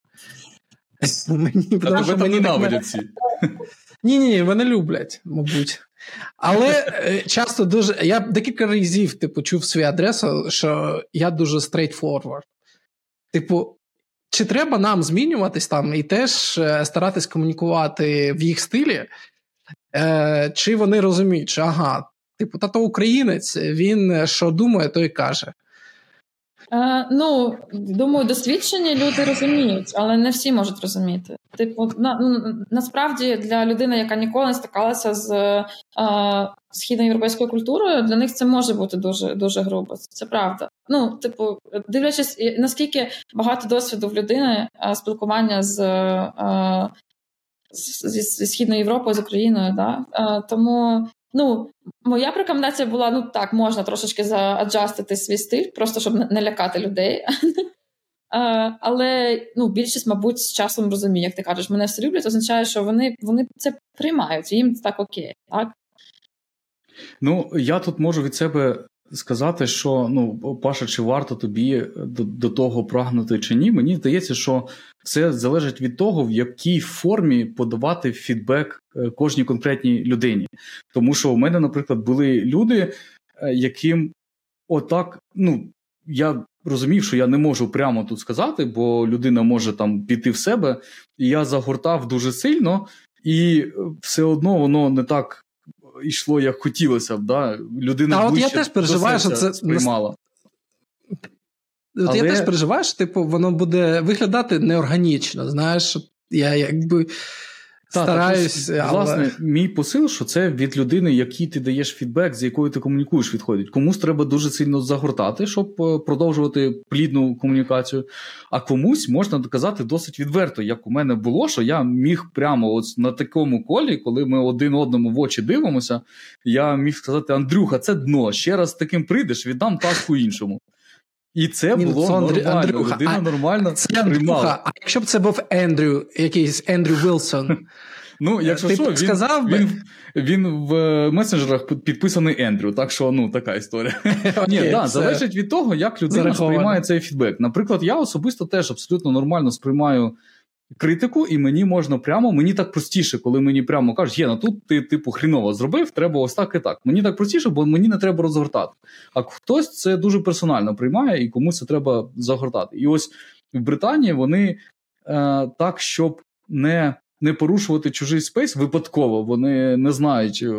Мені, тебе мені ненавидять всі. Ні, ні, ні, мене люблять, мабуть. Але е, часто дуже. Я декілька разів типу, чув свою адресу, що я дуже straightforward. Типу, чи треба нам змінюватись там і теж е, старатись комунікувати в їх стилі? Е, Чи вони розуміють, що ага, типу, тато українець, він що думає, то і каже. Е, Ну, думаю, досвідчені люди розуміють, але не всі можуть розуміти. Типу, на, насправді для людини, яка ніколи не стикалася з е, східноєвропейською культурою, для них це може бути дуже дуже грубо. Це правда. Ну, типу, дивлячись, наскільки багато досвіду в людини е, спілкування з. Е, зі східною Європою з Україною, да е, тому Ну, моя рекомендація була: ну так, можна трошечки зааджастити свій стиль, просто щоб не лякати людей. Але ну, більшість, мабуть, з часом розуміє, як ти кажеш, мене все люблять, означає, що вони вони це приймають, їм так окей. так? Ну, я тут можу від себе сказати, що ну, Паша, чи варто тобі до, до того прагнути чи ні, мені здається, що це залежить від того, в якій формі подавати фідбек е, кожній конкретній людині. Тому що у мене, наприклад, були люди, е, яким отак, ну, я розумів, що я не можу прямо тут сказати, бо людина може там піти в себе, і я загортав дуже сильно, і все одно воно не так йшло, як хотілося б. Да? Людина а от я теж переживаю, що це сприймала. От Але... Я теж переживаю, що типу, воно буде виглядати неорганічно. Знаєш, я якби. Та, Стараюсь, так, але... Власне, мій посил, що це від людини, якій ти даєш фідбек, з якою ти комунікуєш, відходить. Комусь треба дуже сильно загортати, щоб е, продовжувати плідну комунікацію. А комусь можна доказати досить відверто, як у мене було, що я міг прямо от на такому колі, коли ми один одному в очі дивимося, я міг сказати: Андрюха, це дно. Ще раз таким прийдеш, віддам таску іншому. І це Ні, було це Андрю, нормально. Андрюха, Людина а, нормально це Андрюха, А якщо б це був Ендрю, якийсь Ендрю Вілсон. Ну, якщо Ти що, він, сказав би? він, він в месенджерах підписаний Ендрю, так що ну така історія. Ні, Окей, да, залежить від того, як людина сприймає цей фідбек. Наприклад, я особисто теж абсолютно нормально сприймаю критику, і мені можна прямо, мені так простіше, коли мені прямо кажуть, є, ну тут ти, типу, хріново зробив, треба ось так і так. Мені так простіше, бо мені не треба розгортати. А хтось це дуже персонально приймає, і комусь це треба загортати. І ось в Британії вони е, так, щоб не. Не порушувати чужий space випадково, вони не знають, е,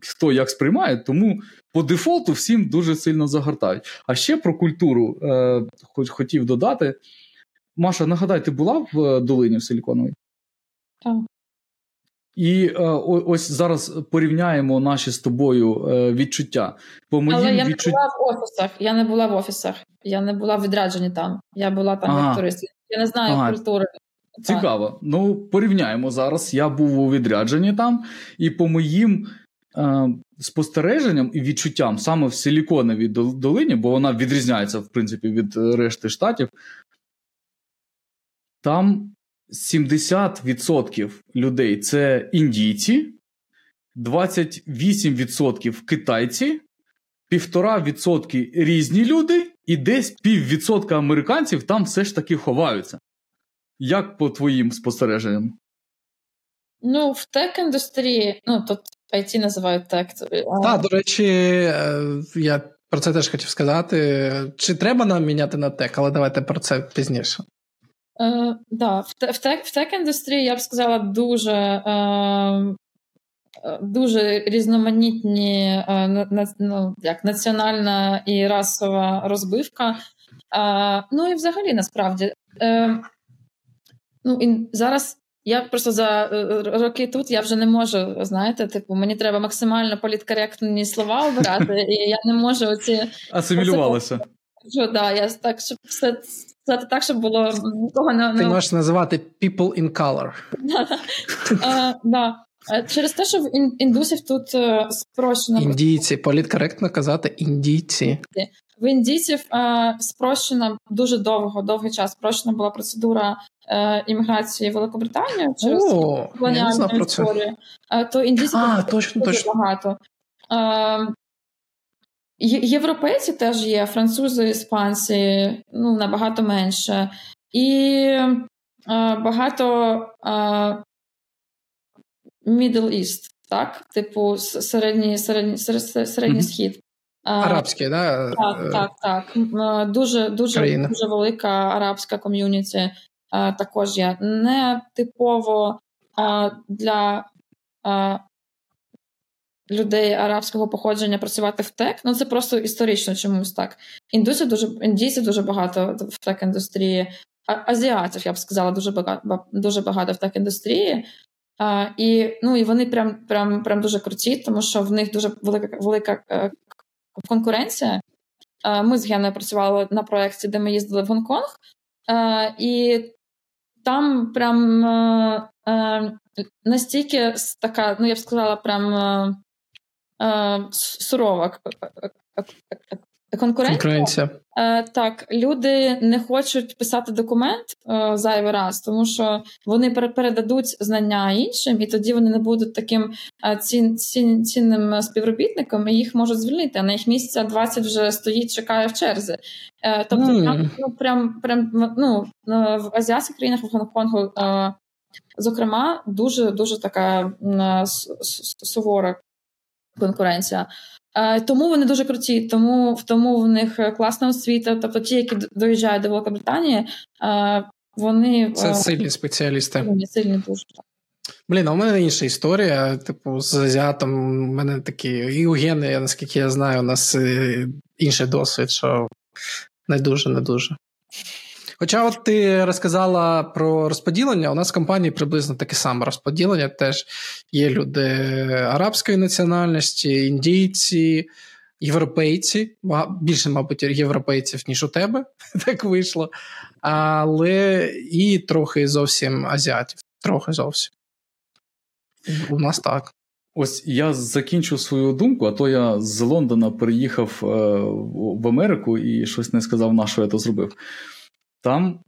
хто як сприймає, тому по дефолту всім дуже сильно загортають. А ще про культуру е, хотів додати. Маша, нагадай, ти була в е, долині в Силіконовій? Так. І е, о- ось зараз порівняємо наші з тобою е, відчуття. По моїм Але я не була в офісах. Я не була в офісах. Я не була в відрядженні там. Я була там Ага. як турист. Я не знаю Ага. культури. Так. Цікаво. Ну, порівняємо зараз. Я був у відрядженні там, і по моїм е, спостереженням і відчуттям саме в Силіконовій долині, бо вона відрізняється, в принципі, від е, решти штатів. Там 70% людей це індійці, 28% китайці, 1,5% різні люди, і десь піввідсотка американців там все ж таки ховаються. Як по твоїм спостереженням? Ну, в тек-індустрії, ну тут IT називають тек. Так, до речі, е, я про це теж хотів сказати. Чи треба нам міняти на тек, але давайте про це пізніше. Е, да, в, те- в, тек, в тек-індустрії я б сказала дуже, е, дуже різноманітні е, на, ну, як, національна і расова розбивка. Е, ну і взагалі насправді. Е, ну, і зараз я просто за роки тут я вже не можу, знаєте, типу, мені треба максимально політкоректні слова обирати, і я не можу оці. Асимілювалося. Що, да, я так, щоб все сказати так, щоб було нікого не, Ти можеш називати people in color. Е. Е, Через те, що в індусів тут е, спрощена Індійці, політкоректно казати індійці. в індійців спрощена дуже довго, довгий час спрощена була процедура імміграції в Великобританію через колоніальну історію. То індійців багато. Європейці теж є, французи, іспанці, ну набагато менше. І е, багато е, Middle East, так? Типу, середній, середній, серед- середній Мгм. схід. Арабські, да? так, е, так, так. Е, Дуже, дуже, дуже велика арабська ком'юніті е, також є. Не типово для людей арабського походження працювати в тек. Ну це просто історично чомусь так. Індусів дуже індійців дуже багато в тек індустрії. Азіатів, я б сказала, дуже багато дуже багато в тек індустрії. А, і, ну, і вони прям, прям, прям дуже круті, тому що в них дуже велика велика е, конкуренція. Ми з Геною працювали на проєкті, де ми їздили в Гонконг, і там прям е, е, настільки така, ну я б сказала, прям сурова е, е, конкуренція. Конкуренція. Е, так, люди не хочуть писати документ е, зайвий раз, тому що вони пере- передадуть знання іншим, і тоді вони не будуть таким цін, цін, цінним співробітником, і їх можуть звільнити. А на їх місця 20 вже стоїть, чекає в черзі. Тобто, Мгм. там, ну, прям, прям ну, в азіатських країнах в Гонконгу, зокрема, дуже дуже така сувора конкуренція. Е, Тому вони дуже круті, тому, тому в них класна освіта. Тобто ті, які доїжджають до Великобританії, е, вони Це е, сильні спеціалісти. сильні, сильні дуже. Блін, а у мене інша історія. Типу, з азіатом у мене такі, і у Гени, наскільки я знаю, у нас інший досвід, що не дуже, не дуже. Хоча, от ти розказала про розподілення, у нас в компанії приблизно таке саме розподілення. Теж є люди арабської національності, індійці, європейці, більше, мабуть, європейців, ніж у тебе, так вийшло. Але і трохи зовсім азіатів. Трохи зовсім. У нас так. Ось я закінчу свою думку, а то я з Лондона переїхав е, в Америку і щось не сказав, на що я то зробив. Там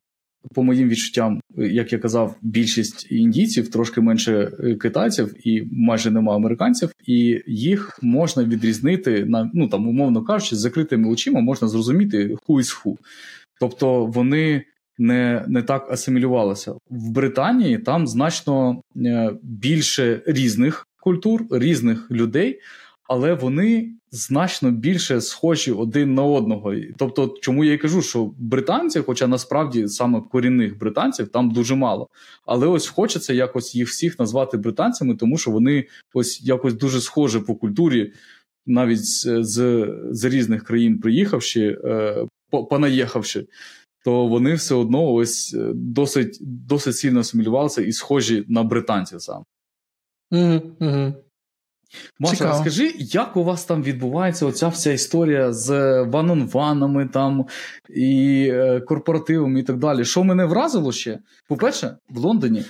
по моїм відчуттям, як я казав, більшість індійців, трошки менше е, китайців і майже нема американців, і їх можна відрізнити на ну там, умовно кажучи, з закритими очима можна зрозуміти who is who. Тобто вони не не так асимілювалися в Британії. Там значно е, більше різних культур, різних людей але вони значно більше схожі один на одного. Тобто, чому я й кажу, що британці, хоча насправді саме корінних британців там дуже мало. Але ось хочеться якось їх всіх назвати британцями, тому що вони ось якось дуже схожі по культурі, навіть з з, різних країн приїхавши, е, понаїхавши. То вони все одно ось е, досить досить сильно асимілювалися і схожі на британців саме. Угу, Маша, Цікаво. розкажи, як у вас там відбувається оця вся історія з ван-он-ванами там і е, корпоративами і так далі. Що мене вразило ще? По-перше, в Лондоні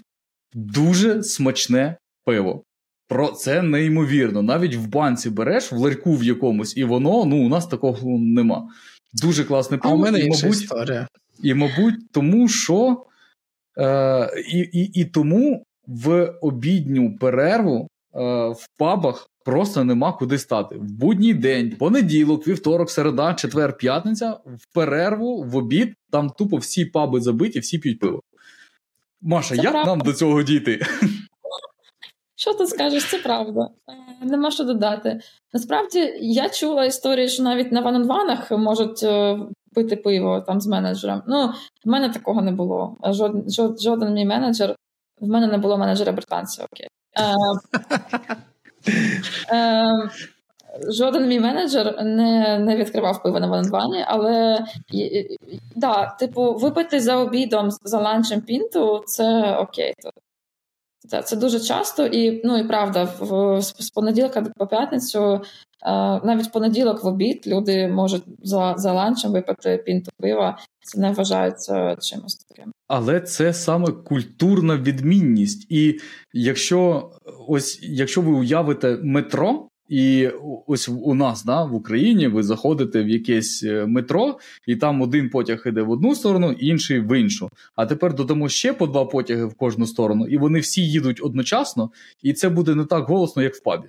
дуже смачне пиво. Про це неймовірно. Навіть в банці береш в ларьку в якомусь, і воно ну у нас такого нема. Дуже класне пиво. А у мене і, інша мабуть, історія. І, мабуть, тому що е, і, і, і тому в обідню перерву в пабах просто нема куди стати. В будній день, понеділок, вівторок, середа, четвер, п'ятниця, в перерву, в обід, там тупо всі паби забиті, всі п'ють пиво. Маша, це як правда. нам до цього дійти? Що ти скажеш? Це правда. Е, нема що додати. Насправді я чула історії, що навіть на ван-ванах можуть е, пити пиво там з менеджером. Ну, в мене такого не було. Жод, жод, жоден мій менеджер. В мене не було менеджера британця. Окей. Е, е, жоден мій менеджер не не відкривав пиво на ванвані, але да, типу, випити за обідом за ланчем пінту це окей. Це, дуже часто, і ну і правда, в, з понеділка по п'ятницю, навіть в понеділок в обід люди можуть за за ланчем випити пінту пива. Це не вважається чимось таким але це саме культурна відмінність. І якщо ось якщо ви уявите метро, і ось у нас да, в Україні ви заходите в якесь е, метро, і там один потяг іде в одну сторону, інший в іншу. А тепер додамо ще по два потяги в кожну сторону, і вони всі їдуть одночасно, і це буде не так голосно, як в пабі.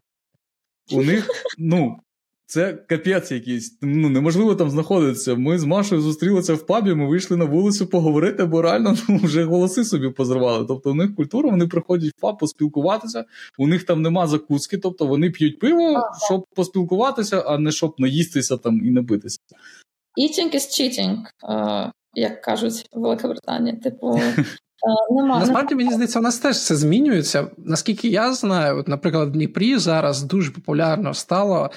У них ну, це капець якийсь. Ну неможливо там знаходитися. Ми з Машою зустрілися в пабі, ми вийшли на вулицю поговорити, бо реально ну, вже голоси собі позривали. Тобто у них культура, вони приходять в паб поспілкуватися, у них там нема закуски, тобто вони п'ють пиво, щоб поспілкуватися, а не щоб наїстися там і напитися. Eating is cheating, uh, як кажуть в Великобританії. Типу. Е, нема. Насправді, мені здається, у нас теж це змінюється. Наскільки я знаю, от, наприклад, в Дніпрі зараз дуже популярно стало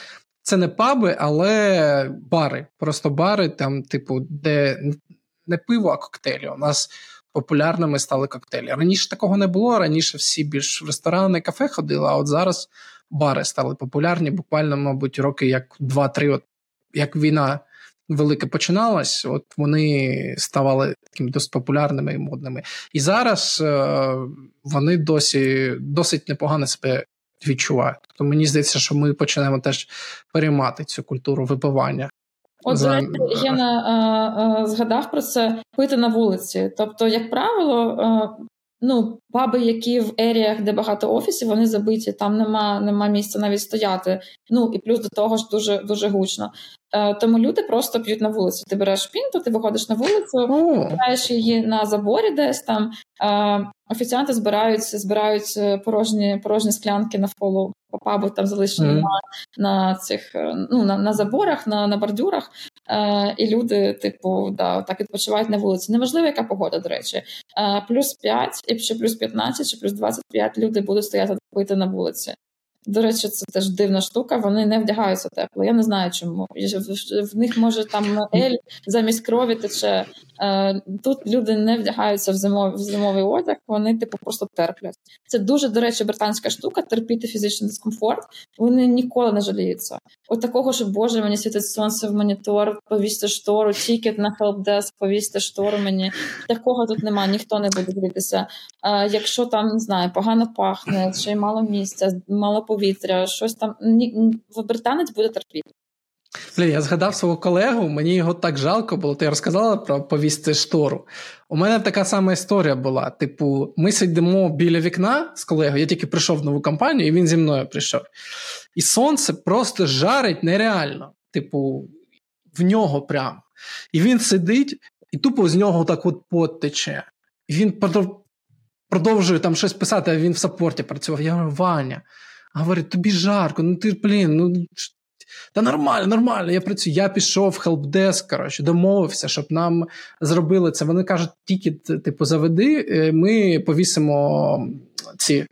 це не паби, але бари. Просто бари, там, типу, де не пиво, а коктейлі. У нас популярними стали коктейлі. Раніше такого не було. Раніше всі більш в ресторани, кафе ходили, а от зараз бари стали популярні. Буквально, мабуть, роки як 2-3, от як війна. Велике починалась, от вони ставали такими досить популярними і модними. І зараз е, вони досі досить непогано себе відчувають. Тобто мені здається, що ми почнемо теж переймати цю культуру випивання. От За... я на, а, а, згадав про це пити на вулиці. Тобто, як правило, а, ну, паби, які в еріях, де багато офісів, вони забиті, там нема нема місця навіть стояти. Ну і плюс до того ж дуже дуже гучно. Е, Тому люди просто п'ють на вулиці. Ти береш пінту, ти виходиш на вулицю, збираєш її на заборі, десь там. Е, Офіціанти збирають збирають е, порожні порожні склянки навколо пабу, там залишені mm. на на цих ну на на заборах, на на бордюрах. Е, І люди, типу, да, так відпочивають на вулиці. Неважливо, яка погода, до речі, Е, плюс 5, і чи плюс 15, чи плюс 25 люди будуть стояти пити на вулиці. До речі, це теж дивна штука. Вони не вдягаються тепло. Я не знаю, чому в них може там ель замість крові тече. Е, тут люди не вдягаються в зимовий, в зимовий одяг. Вони типу просто терплять. Це дуже до речі, британська штука. Терпіти фізичний дискомфорт. Вони ніколи не жаліються. От такого, що боже, мені світить сонце в монітор, повісти штору, тікет на хелпдеск, повісти штору. Мені такого тут немає, ніхто не буде дивитися. Е, якщо там не знаю, погано пахне, чи мало місця, мало повітря, щось там ні, британець буде терпіти. Блін, я згадав свого колегу, мені його так жалко було. Ти розказала про повісти штору. У мене така сама історія була. Типу, ми сидимо біля вікна з колегою, я тільки прийшов в нову компанію, і він зі мною прийшов. І сонце просто жарить нереально. Типу, в нього прям. І він сидить, і тупо з нього так от пот тече. І він продовжує там щось писати, а він в саппорті працював. Я говорю, Ваня. Говорить, тобі жарко, ну ти, блін, ну та нормально, нормально, я працюю. Я пішов в хелпдеск, коротше, домовився, щоб нам зробили це. Вони кажуть, тільки типу, заведи, е, ми повісимо ці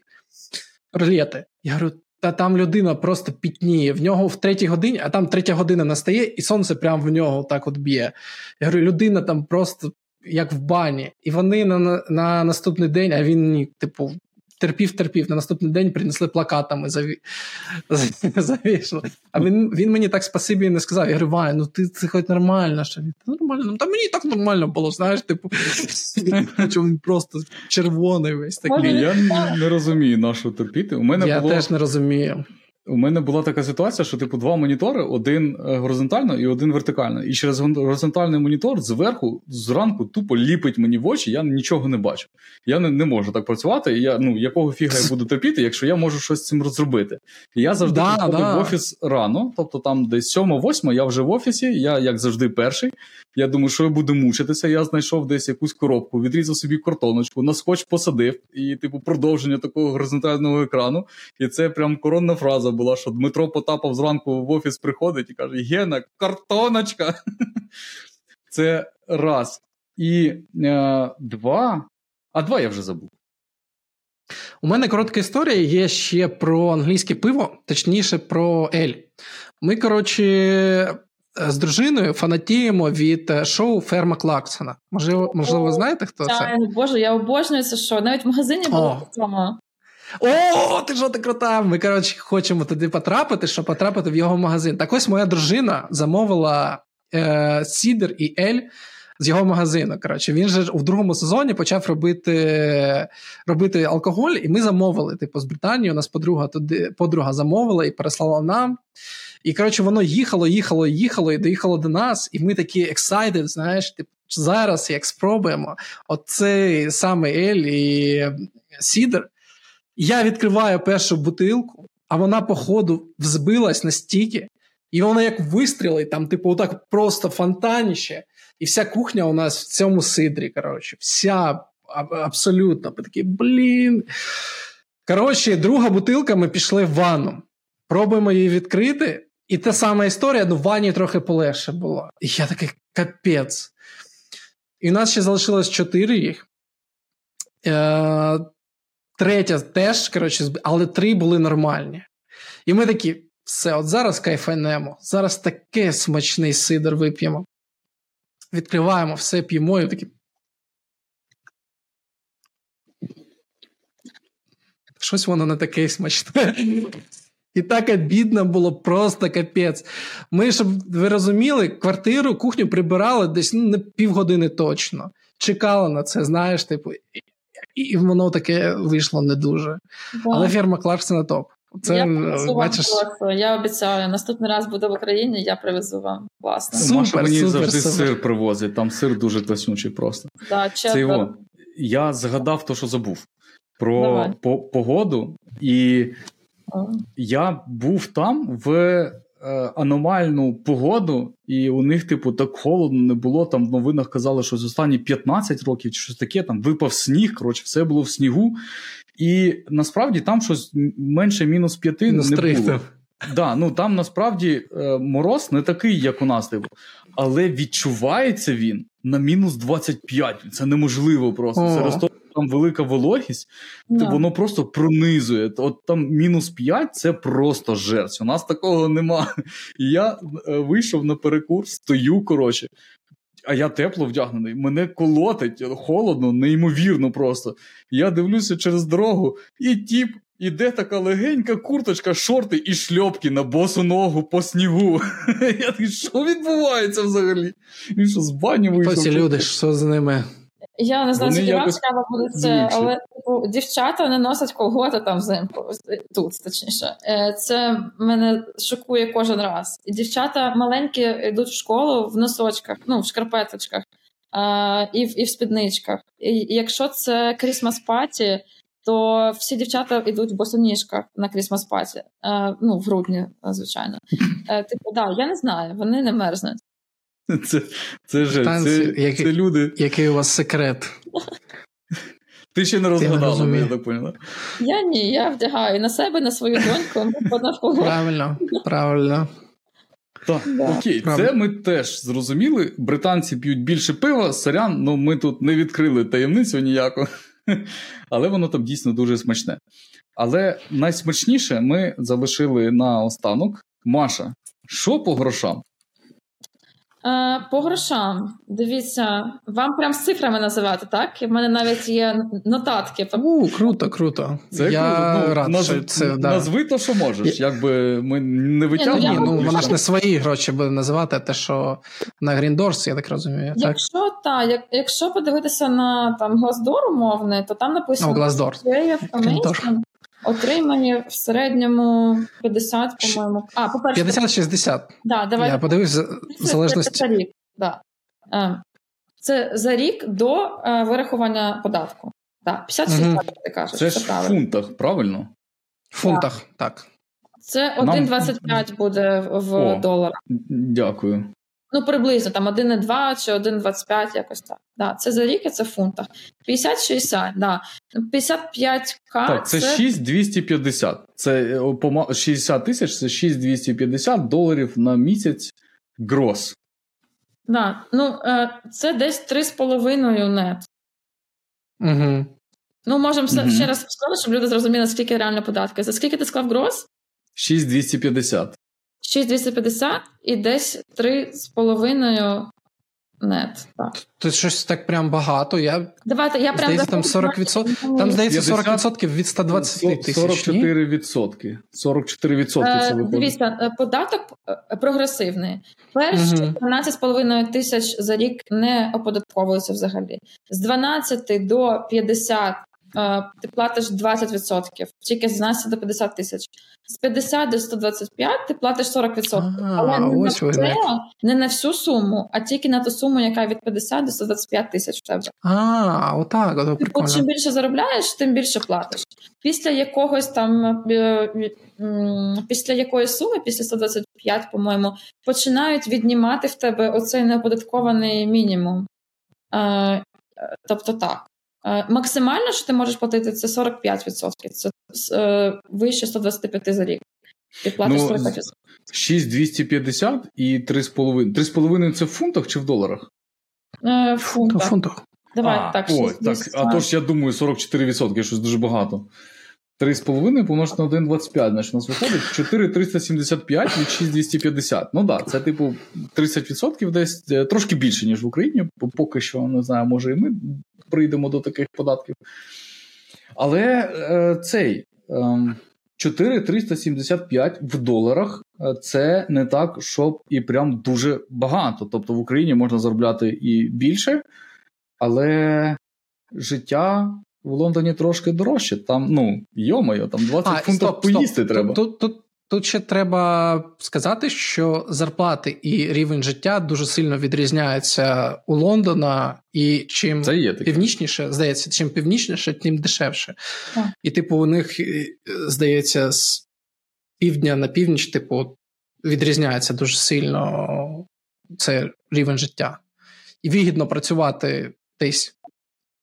ролети. Я говорю, та там людина просто пітніє. В нього в третій годині, а там третя година настає, і сонце прямо в нього так от б'є. Я говорю, людина там просто як в бані. І вони на на наступний день, а він типу, терпів, терпів. На наступний день принесли плакатами заві... завішали. А він він мені так спасибі не сказав. Я говорю, Ваня, ну ти це хоч нормально. Що? Нормально, ну та мені так нормально було, знаєш, типу, він просто червоний весь такий. Я не розумію, на що терпіти. У мене Я було... теж не розумію. У мене була така ситуація, що типу два монітори: один е, горизонтально і один вертикально. І через горизонтальний монітор зверху, зранку, тупо ліпить мені в очі, я нічого не бачу. Я не не можу так працювати. І я ну якого фіга я буду терпіти, якщо я можу щось з цим розробити. І я завжди да, приходив да. в офіс рано, тобто там десь 7-8 я вже в офісі, я як завжди перший. Я думаю, що я буду мучитися. Я знайшов десь якусь коробку, відрізав собі картоночку, на скотч посадив, і, типу, продовження такого горизонтального екрану. І це прям коронна фраза була, що Дмитро Потапов зранку в офіс приходить і каже: Гена, картоночка. Це раз. І е, два. А два я вже забув. У мене коротка історія є ще про англійське пиво, точніше, про Ель. Ми, коротше, з дружиною фанатіємо від е, шоу Ферма Клаксона. Можливо, можливо, ви знаєте, хто це? Боже, я обожнюю це шоу. Навіть в магазині було цьому. О, ти що ти крута! Ми коротше хочемо туди потрапити, щоб потрапити в його магазин. Так ось моя дружина замовила е, сидр і ель з його магазину. Коротше, він же у другому сезоні почав робити робити алкоголь, і ми замовили. Типу, з Британії у нас подруга туди подруга замовила і переслала нам. І коротше, воно їхало, їхало, їхало і доїхало до нас, і ми такі excited, знаєш, типу, зараз як спробуємо. Оцей саме ель і сидр. Я відкриваю першу бутилку, а вона, по ходу, взбилась настільки, і вона як вистрілить, там, типу, отак просто фонтаніще. І вся кухня у нас в цьому сидрі. Коротше, вся абсолютно. Такі, блін. Коротше, друга бутилка, ми пішли в ванну. Пробуємо її відкрити. І та сама історія, ну в ванні трохи полегше було. І я такий капець. І у нас ще залишилось чотири їх. Е, Третя теж, коротше, але три були нормальні. І ми такі, все, от зараз кайфанемо, зараз таке смачний сидор вип'ємо. Відкриваємо все, п'ємо і такі. Щось воно не таке смачне. І так обідно було просто капець. Ми, щоб ви розуміли, квартиру, кухню прибирали десь ну, не півгодини точно. Чекали на це, знаєш, типу, і воно таке вийшло не дуже. Да. Але фірма Кларксона топ. Це, я бачиш... Я обіцяю, наступний раз буде в Україні, я привезу вам. Власне. Супер, Маша мені супер, завжди супер. сир привозить, там сир дуже класнючий просто. Да, Це його. Я згадав то, що забув. Про по- погоду, і я був там в е, аномальну погоду, і у них, типу, так холодно не було. Там в новинах казали, що з останні 15 років чи щось таке, там випав сніг, коротше, все було в снігу. І насправді там щось менше мінус 5 не було. Да, ну Там насправді е, мороз не такий, як у нас, типу, але відчувається він на мінус 25. Це неможливо просто. Це там велика вологість, yeah. воно просто пронизує. От там мінус 5 це просто жерсть. У нас такого нема. І я е, вийшов на перекур, стою, коротше. А я тепло вдягнений, мене колотить, холодно, неймовірно просто. Я дивлюся через дорогу, і тіп, іде така легенька курточка, шорти і шльопки на босу ногу по снігу. Я такий, що відбувається взагалі? Він що з бані вийшов? Ці люди, що з ними? Я не знаю, скільки вам цікаво буде це, але типу, дівчата не носять колготи там взимку. Тут, точніше. Е, це мене шокує кожен раз. І дівчата маленькі йдуть в школу в носочках, ну, в шкарпеточках і в і в спідничках. І Якщо це крісмас паті, то всі дівчата йдуть в босоніжках на крісмас паті. Ну, в грудні, звичайно. Е, типу, да, я не знаю, вони не мерзнуть. Це це, же, це, який, це люди. Який у вас секрет? Ти ще не розгадала, я так поняла. Я ні, я вдягаю на себе, на свою доньку, навколо. Правильно, правильно. Так, да. Окей, Правда. це ми теж зрозуміли. Британці п'ють більше пива, сорян, ну ми тут не відкрили таємницю ніяку, але воно там дійсно дуже смачне. Але найсмачніше ми залишили на останок. Маша, що по грошам? Е, по грошам, дивіться, вам прям з цифрами називати, так? В мене навіть є нотатки. У, Круто, круто. Це Я круто. Ну, рад, наз... що це, да. Назви то, що можеш, якби ми не витягуємо. Ні, ну, ну вона ж не свої гроші буде називати, а те, що на Гріндорс, я так розумію. Якщо так, та, як, якщо подивитися на там Глаздор умовний, то там написано oh, Glassdoor отримані в середньому 50, по-моєму. А, по-перше, 50-60. Да, давай. Я подивився в залежності. Це, рік, да. Це за рік до е, вирахування податку. Так, 50-60, угу. ти кажеш. Це, це ж в фунтах, правильно? В фунтах, так. так. Це 1,25 Нам... буде в О, доларах. Дякую. Ну, приблизно там 1,2 чи 1,25, якось так. Да, Це за рік і це в фунтах. 50-60, да. 55к. Так, це, це 6,250. Це 60 тисяч це 6,250 доларів на місяць грос. Да. Ну, е, це десь 3,5 нет. Угу. Ну, можемо угу. ще раз сказати, щоб люди зрозуміли, скільки реально податки. За скільки ти склав грос? 6,250. 6250 і десь 3,5 нет. Так. Тут щось так прям багато. Я... Давайте, я прям здається, там 40%, там, здається, 40% від 120 тисяч. 44 відсотки. 44 відсотки це виходить. Дивіться, е, податок е, прогресивний. Перші угу. 12,5 тисяч за рік не оподатковуються взагалі. З 12 до 50 Е, ти платиш 20%, тільки з 12 до 50 тисяч. З 50 до 125 ти платиш 40%. Ага, Але не на, це, не на всю суму, а тільки на ту суму, яка від 50 до 125 тисяч в тебе. А, отак. Ото прикольно. Чим більше заробляєш, тим більше платиш. Після якогось там, е, після якої суми, після 125, по-моєму, починають віднімати в тебе оцей неоподаткований мінімум. Е, тобто так. Е, максимально, що ти можеш платити, це 45%. Це е, вище 125 за рік. Ти платиш ну, 45%. 6250 і 3,5. 3,5 це в фунтах чи в доларах? Е, в фунтах. В фунтах. Давай, а, так, о, так. А то ж я думаю, 44%, щось дуже багато. 3,5 помножити на 1,25, значить у нас виходить 4,375 від 6,250. Ну так, да, це типу 30% десь трошки більше, ніж в Україні. Поки що не знаю, може і ми прийдемо до таких податків. Але е, цей е, 4,375 в доларах е, це не так, щоб і прям дуже багато. Тобто в Україні можна заробляти і більше, але життя. В Лондоні трошки дорожче, там, ну, йомайо, там 20 а, фунтів стоп, поїсти стоп. треба. Тут, тут, Тут ще треба сказати, що зарплати і рівень життя дуже сильно відрізняються у Лондона, і чим північніше, здається, чим північніше, тим дешевше. Так. І, типу, у них здається, з півдня на північ, типу, відрізняється дуже сильно це рівень життя. І вигідно працювати десь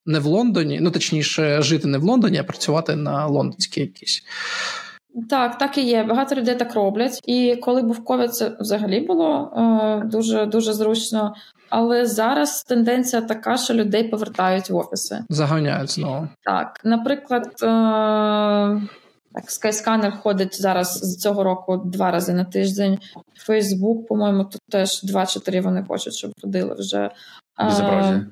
не в Лондоні, ну точніше, жити не в Лондоні, а працювати на лондонській якійсь. Так, так і є. Багато людей так роблять. І коли був ковід, це взагалі було е, дуже дуже зручно. Але зараз тенденція така, що людей повертають в офіси. Заганяють знову. Так, наприклад, е, так, Skyscanner ходить зараз з цього року два рази на тиждень. Фейсбук, по-моєму, тут теж два-чотири вони хочуть, щоб ходили вже. Безобразие.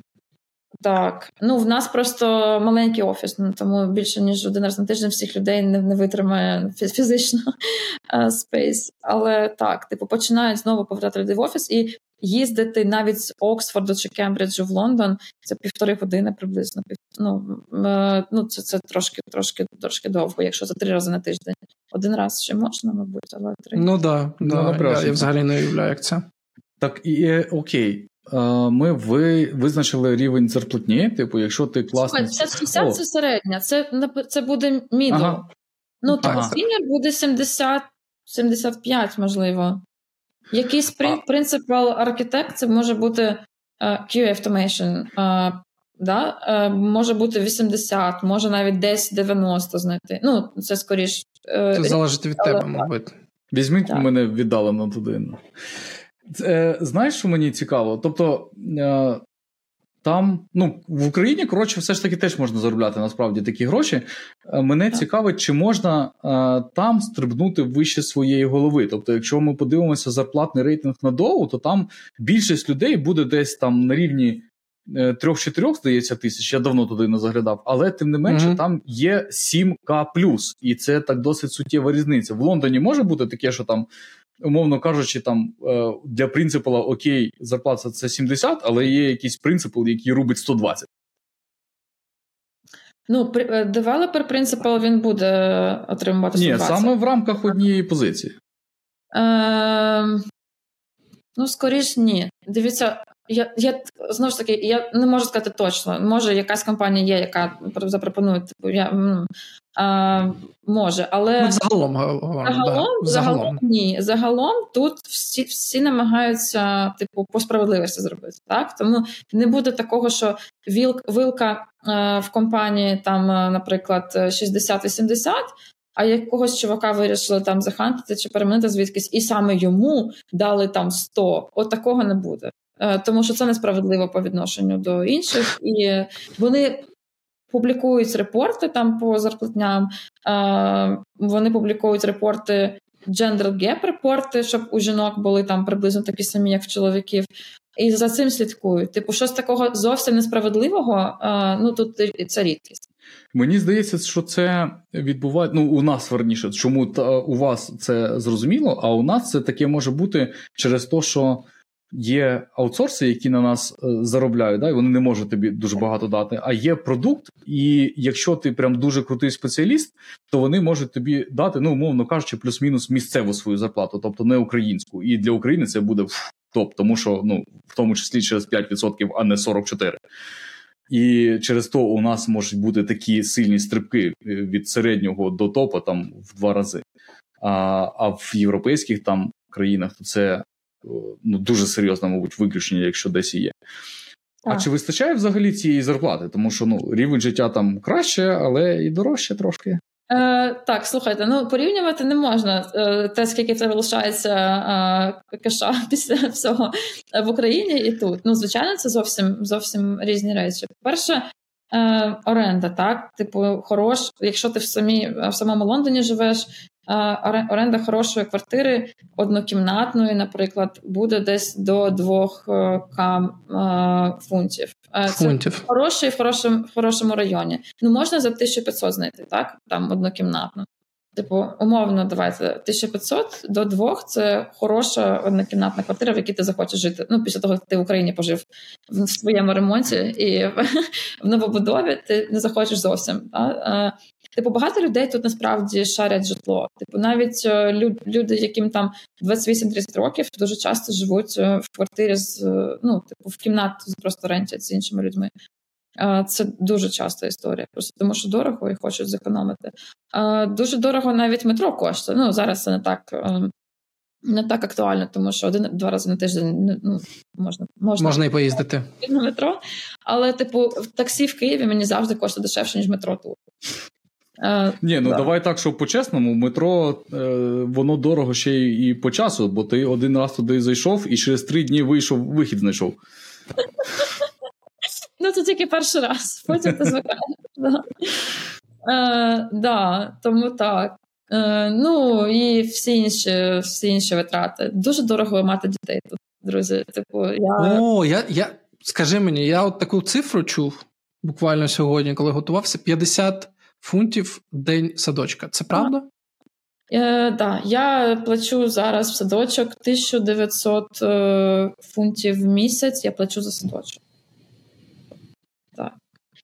Так, ну в нас просто маленький офіс, ну, тому більше ніж один раз на тиждень всіх людей не не витримає фізично space. Але так, типу, починають знову повертати людей в офіс, і їздити навіть з Оксфорду чи Кембриджу в Лондон це півтори години приблизно. Ну, е, ну це це трошки трошки, трошки довго, якщо за три рази на тиждень. Один раз ще можна, мабуть, але три. Ну да, да. Ну, я, я взагалі не уявляю, як це. Так і е, окей. Ми ви визначили рівень зарплатні. Типу, якщо ти класний... Це 70 це середня, це це буде middle. Ага. Ну так, ага. senior буде 70 75, можливо. Якийсь principal architect це може бути uh, QA Automation. Uh, да? uh, може бути 80, може навіть десь 90 знайти. Ну, це скоріш. Це залежить від тебе, мабуть. Візьміть так. мене віддалено туди. Е, знаєш, що мені цікаво? Тобто. Е, там, ну, в Україні, коротше, все ж таки теж можна заробляти насправді такі гроші. Е, мене так. цікавить, чи можна а, там стрибнути вище своєї голови. Тобто, якщо ми подивимося зарплатний рейтинг на доу, то там більшість людей буде десь там на рівні 3-4, здається, тисяч. Я давно туди не заглядав, але тим не менше, mm-hmm. там є 7К і це так досить суттєва різниця. В Лондоні може бути таке, що там умовно кажучи, там е, для принципала окей, зарплата це 70, але є якийсь принципал, який робить 120. Ну, е, девелопер принципал він буде отримувати 120. Ні, саме в рамках однієї позиції. Е, Ну, скоріш ні. Дивіться, я я знову ж таки я не можу сказати точно. Може, якась компанія є, яка запропонує типу, я а, може, але ну, загалом загалом, да. загалом, загалом ні. Загалом тут всі всі намагаються типу по справедливості зробити. Так тому не буде такого, що вілк вилка а, в компанії там, наприклад, 60-80, а якогось чувака вирішили там захантити чи перемінити звідкись, і саме йому дали там 100. От такого не буде. Е, тому що це несправедливо по відношенню до інших, і вони публікують репорти там по зарплатням, е, вони публікують репорти. Gender gap репорти, щоб у жінок були там приблизно такі самі, як в чоловіків, і за цим слідкують. Типу, щось такого зовсім несправедливого. Е, ну тут це рідкість. Мені здається, що це відбувається. Ну, у нас верніше, чому та, у вас це зрозуміло, а у нас це таке може бути через те, що є аутсорси, які на нас е, заробляють, да, і вони не можуть тобі дуже багато дати. А є продукт, і якщо ти прям дуже крутий спеціаліст, то вони можуть тобі дати, ну, умовно кажучи, плюс-мінус місцеву свою зарплату, тобто не українську. І для України це буде топ, тому що ну, в тому числі через 5%, а не 44%. І через то у нас можуть бути такі сильні стрибки е, від середнього до топа там в два рази. А а в європейських там країнах то це ну, дуже серйозне, мабуть, виключення, якщо десь і є. Так. А чи вистачає взагалі цієї зарплати? Тому що ну, рівень життя там краще, але і дорожче трошки. Е, Так, слухайте, ну порівнювати не можна е, те, скільки тебе лишається е, каша після всього в Україні і тут. Ну, звичайно, це зовсім зовсім різні речі. Перше, е, оренда, так, типу, хорош, якщо ти в самі в самому Лондоні живеш, оренда хорошої квартири однокімнатної, наприклад, буде десь до 2 е, кам е, фунтів. Е, це фунтів. хороший в хорошому, в хорошому районі. Ну можна за 1500 знайти, так? Там однокімнатну. Типу, умовно, давайте 1500 до 2 це хороша однокімнатна квартира, в якій ти захочеш жити. Ну, після того, як ти в Україні пожив в своєму ремонті і в новобудові, ти не захочеш зовсім. Так? Типу, багато людей тут насправді шарять житло. Типу, навіть е, люди, яким там 28-30 років, дуже часто живуть е, в квартирі з е, ну, типу, в кімнату просто рентять з іншими людьми. Це дуже часта історія, просто тому що дорого і хочуть зекономити. Дуже дорого навіть метро коштує. Ну зараз це не так не так актуально, тому що один-два рази на тиждень ну, можна можна можна і поїздити на метро. Але, типу, таксі в Києві мені завжди коштує дешевше, ніж метро тут. Е, Ні, ну да. давай так, що по-чесному, метро е, воно дорого ще й і по часу, бо ти один раз туди зайшов і через три дні вийшов, вихід знайшов. Ну, це тільки перший раз, потім ти звикаєш. Е, да, Тому так. Е, Ну і всі інші всі інші витрати. Дуже дорого мати дітей тут, друзі. Типу, я... О, я, я, скажи мені, я от таку цифру чув буквально сьогодні, коли готувався: 50 фунтів день садочка. Це правда? Е, да, Я плачу зараз в садочок 1900 е, фунтів в місяць. Я плачу за садочок. Так.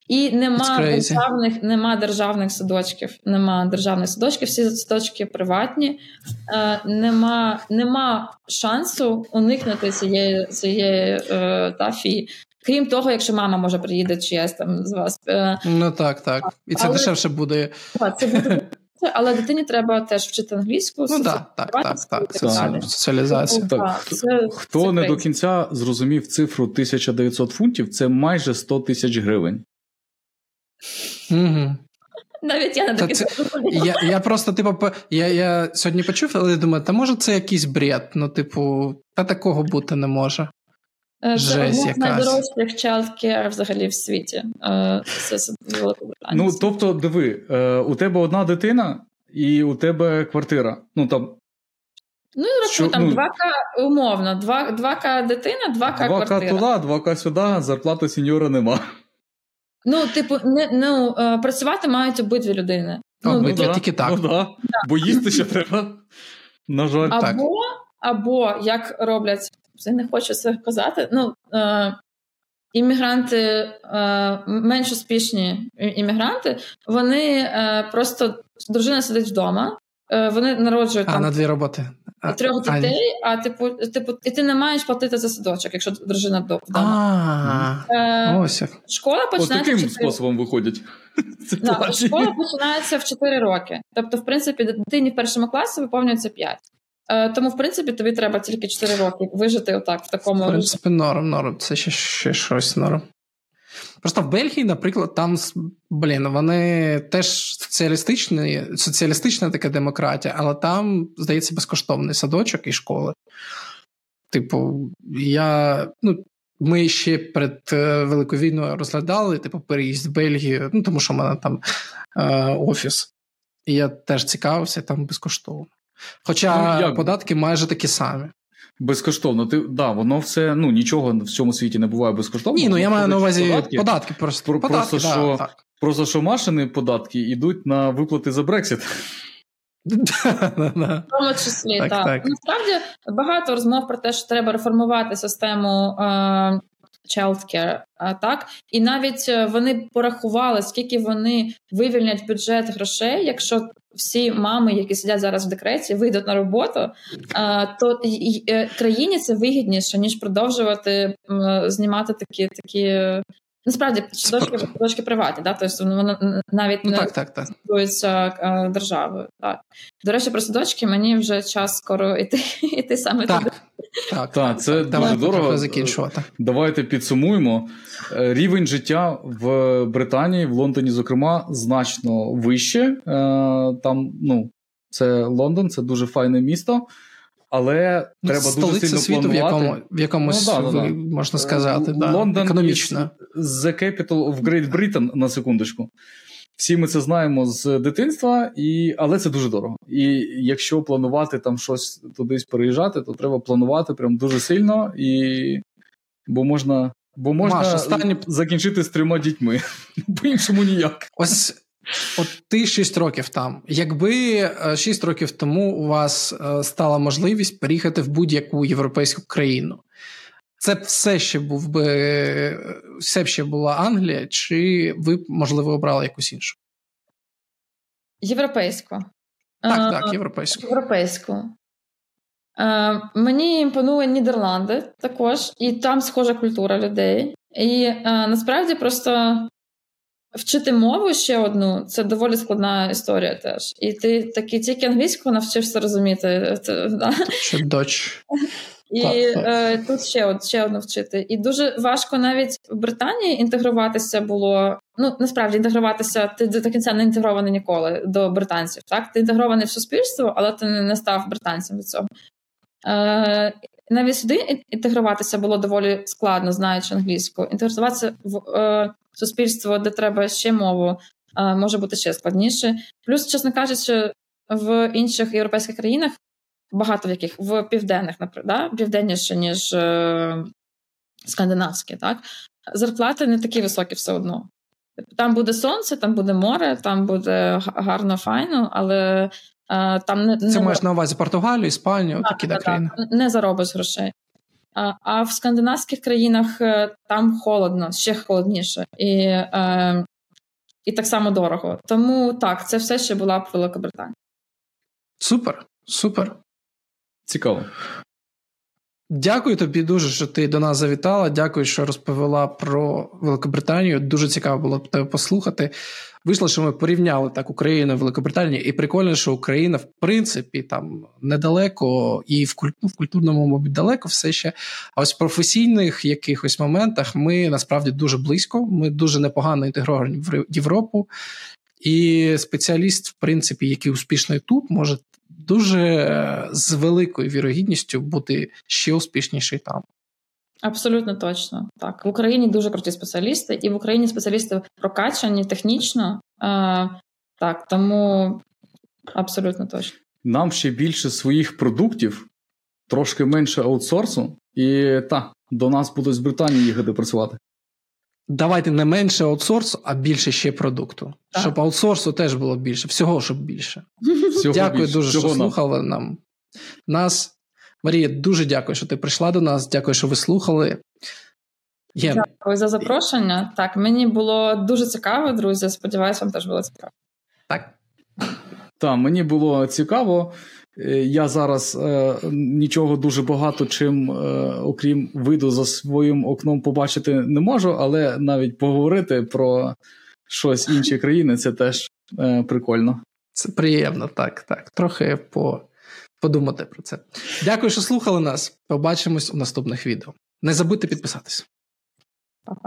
І нема державних нема державних садочків. Нема державних садочків, всі садочки приватні. Е, Нема нема шансу уникнути цієї цієї е, та фі. Крім того, якщо мама може приїде чиясь там з вас. Е, ну так, так. І це Але... дешевше буде. Це буде але дитині треба теж вчити англійську. Ну так, так, так, так. Соціалізація. Так. Це, Хто це не до кінця зрозумів цифру 1900 фунтів, це майже 100 тисяч гривень. Угу. Навіть я не таке я я просто, типу, я я сьогодні почув, але думаю, та може це якийсь бред. Ну, типу, та такого бути не може. Е, Жесть якась. найдорожчих childcare взагалі в світі. Е, це Ну, тобто, диви, е, у тебе одна дитина і у тебе квартира. Ну там. Ну, рахуй, там ну, 2К умовно, 2, 2К дитина, 2К 2К квартира. 2К туди, 2К сюди, зарплати сеньора нема. Ну, типу, не ну, працювати мають обидві людини. Ну, ну, ну, тільки так. Ну, да. Да. Бо їсти ще треба. На жаль, або, так. Або як роблять я не хочу це казати. Ну, е, Іммігранти, е, менш успішні іммігранти, вони е, просто дружина сидить вдома, е, вони народжують а, там на дві роботи. трьох дітей, а, а типу, типу, і ти не маєш платити за садочок, якщо дружина вдома. Е, Ось як. Школа починається. Ось таким способом виходять. Да, школа починається в 4 роки. Тобто, в принципі, дитині в першому класі виповнюється 5. Е, тому, в принципі, тобі треба тільки 4 роки вижити отак в такому. В принципі, норм, норм. Це ще, ще щось норм. Просто в Бельгії, наприклад, там блін, вони теж соціалістичні, соціалістична така демократія, але там, здається, безкоштовний садочок і школи. Типу, я. ну, Ми ще перед е, Великою війною розглядали, типу, переїзд в Бельгію, ну тому що в мене там е, офіс. І я теж цікавився, там безкоштовно. Хоча ну, як? податки майже такі самі. Безкоштовно, ти да, воно все ну нічого в цьому світі не буває безкоштовно. Ні, ну я маю на увазі податки. податки просто Про, податки, просто, да, що, так. просто що машини податки йдуть на виплати за Брексит. В тому числі, так. так. Насправді багато розмов про те, що треба реформувати систему е, childcare, так і навіть е, вони порахували, скільки вони вивільнять бюджет грошей, якщо всі мами, які сидять зараз в декреті, вийдуть на роботу, то е, країні це вигідніше ніж продовжувати знімати такі такі. Насправді садочки садочки приватні, да? тобто воно навіть ну, не так, так, так. Е, державою. Так. До речі, про садочки мені вже час скоро йти йти саме так. туди. Так, так, це дуже дорого. закінчувати. Давайте підсумуємо. Е, рівень життя в Британії, в Лондоні, зокрема, значно вище. Е, там, ну, це Лондон, це дуже файне місто. Але треба дуже сильно світу, планувати. в якому в якомусь ну, да, да, можна сказати, да. Лондон економічно. The Capital of Great Britain, на секундочку. Всі ми це знаємо з дитинства, і... але це дуже дорого. І якщо планувати там щось тудись переїжджати, то треба планувати прям дуже сильно, і... бо можна бо можна Маш, останні... закінчити з трьома дітьми. По-іншому ніяк. Ось от ти 6 років там. Якби 6 е, років тому у вас е, стала можливість переїхати в будь-яку європейську країну. Це все ще був би все ще була Англія, чи ви, б, можливо, обрали якусь іншу? Європейську. Так, так, європейську. Європейську. А, мені імпонує Нідерланди також, і там схожа культура людей. І а, насправді просто вчити мову ще одну це доволі складна історія теж. І ти таки тільки англійську навчишся розуміти. Чи доч. І е, тут ще ще одну вчити. І дуже важко навіть в Британії інтегруватися було. Ну насправді інтегруватися, ти до кінця не інтегрований ніколи до британців. Так, ти інтегрований в суспільство, але ти не став британцем від цього. Е, Навіть сюди інтегруватися було доволі складно, знаючи англійську. Інтегруватися в е, суспільство, де треба ще мову, е, може бути ще складніше. Плюс, чесно кажучи, в інших європейських країнах багато в яких в південних, наприклад, да? південніше, ніж е, скандинавські, так зарплати не такі високі все одно. Там буде сонце, там буде море, там буде гарно, файно, але а, там не це не... маєш на увазі Португалію, Іспанію, так, такі так, країни. Не заробиш грошей. А а в скандинавських країнах е, там холодно, ще холодніше, і е, і так само дорого. Тому так, це все ще була б Велика Британія. Супер, супер. Цікаво. Дякую тобі дуже, що ти до нас завітала. Дякую, що розповіла про Великобританію. Дуже цікаво було тебе послухати. Вийшло, що ми порівняли так Україну і Великобританію, і прикольно, що Україна, в принципі, там недалеко і в в культурному мабуть, далеко все ще. А ось в професійних якихось моментах ми насправді дуже близько. Ми дуже непогано інтегровані в Європу. І спеціаліст, в принципі, який успішний тут, може дуже е, з великою вірогідністю бути ще успішніший там. Абсолютно точно так. В Україні дуже круті спеціалісти, і в Україні спеціалісти прокачані технічно. Е, Так, тому абсолютно точно. Нам ще більше своїх продуктів, трошки менше аутсорсу, і так, до нас будуть з Британії їхати працювати. Давайте не менше аутсорсу, а більше ще продукту. Так. Щоб аутсорсу теж було більше, всього, щоб більше. Всього Дякую більше. дуже, всього що нам. слухали нам. Нас. Марія, дуже дякую, що ти прийшла до нас. Дякую, що ви слухали. Є. Дякую за запрошення. Так, мені було дуже цікаво, друзі. Сподіваюсь, вам теж було цікаво. Так. Так, мені було цікаво. Е, я зараз е, нічого дуже багато чим, е, окрім виду за своїм окном, побачити не можу, але навіть поговорити про щось інші країни це теж е, прикольно. Це приємно, так, так. Трохи по, подумати про це. Дякую, що слухали нас. Побачимось у наступних відео. Не забудьте підписатись.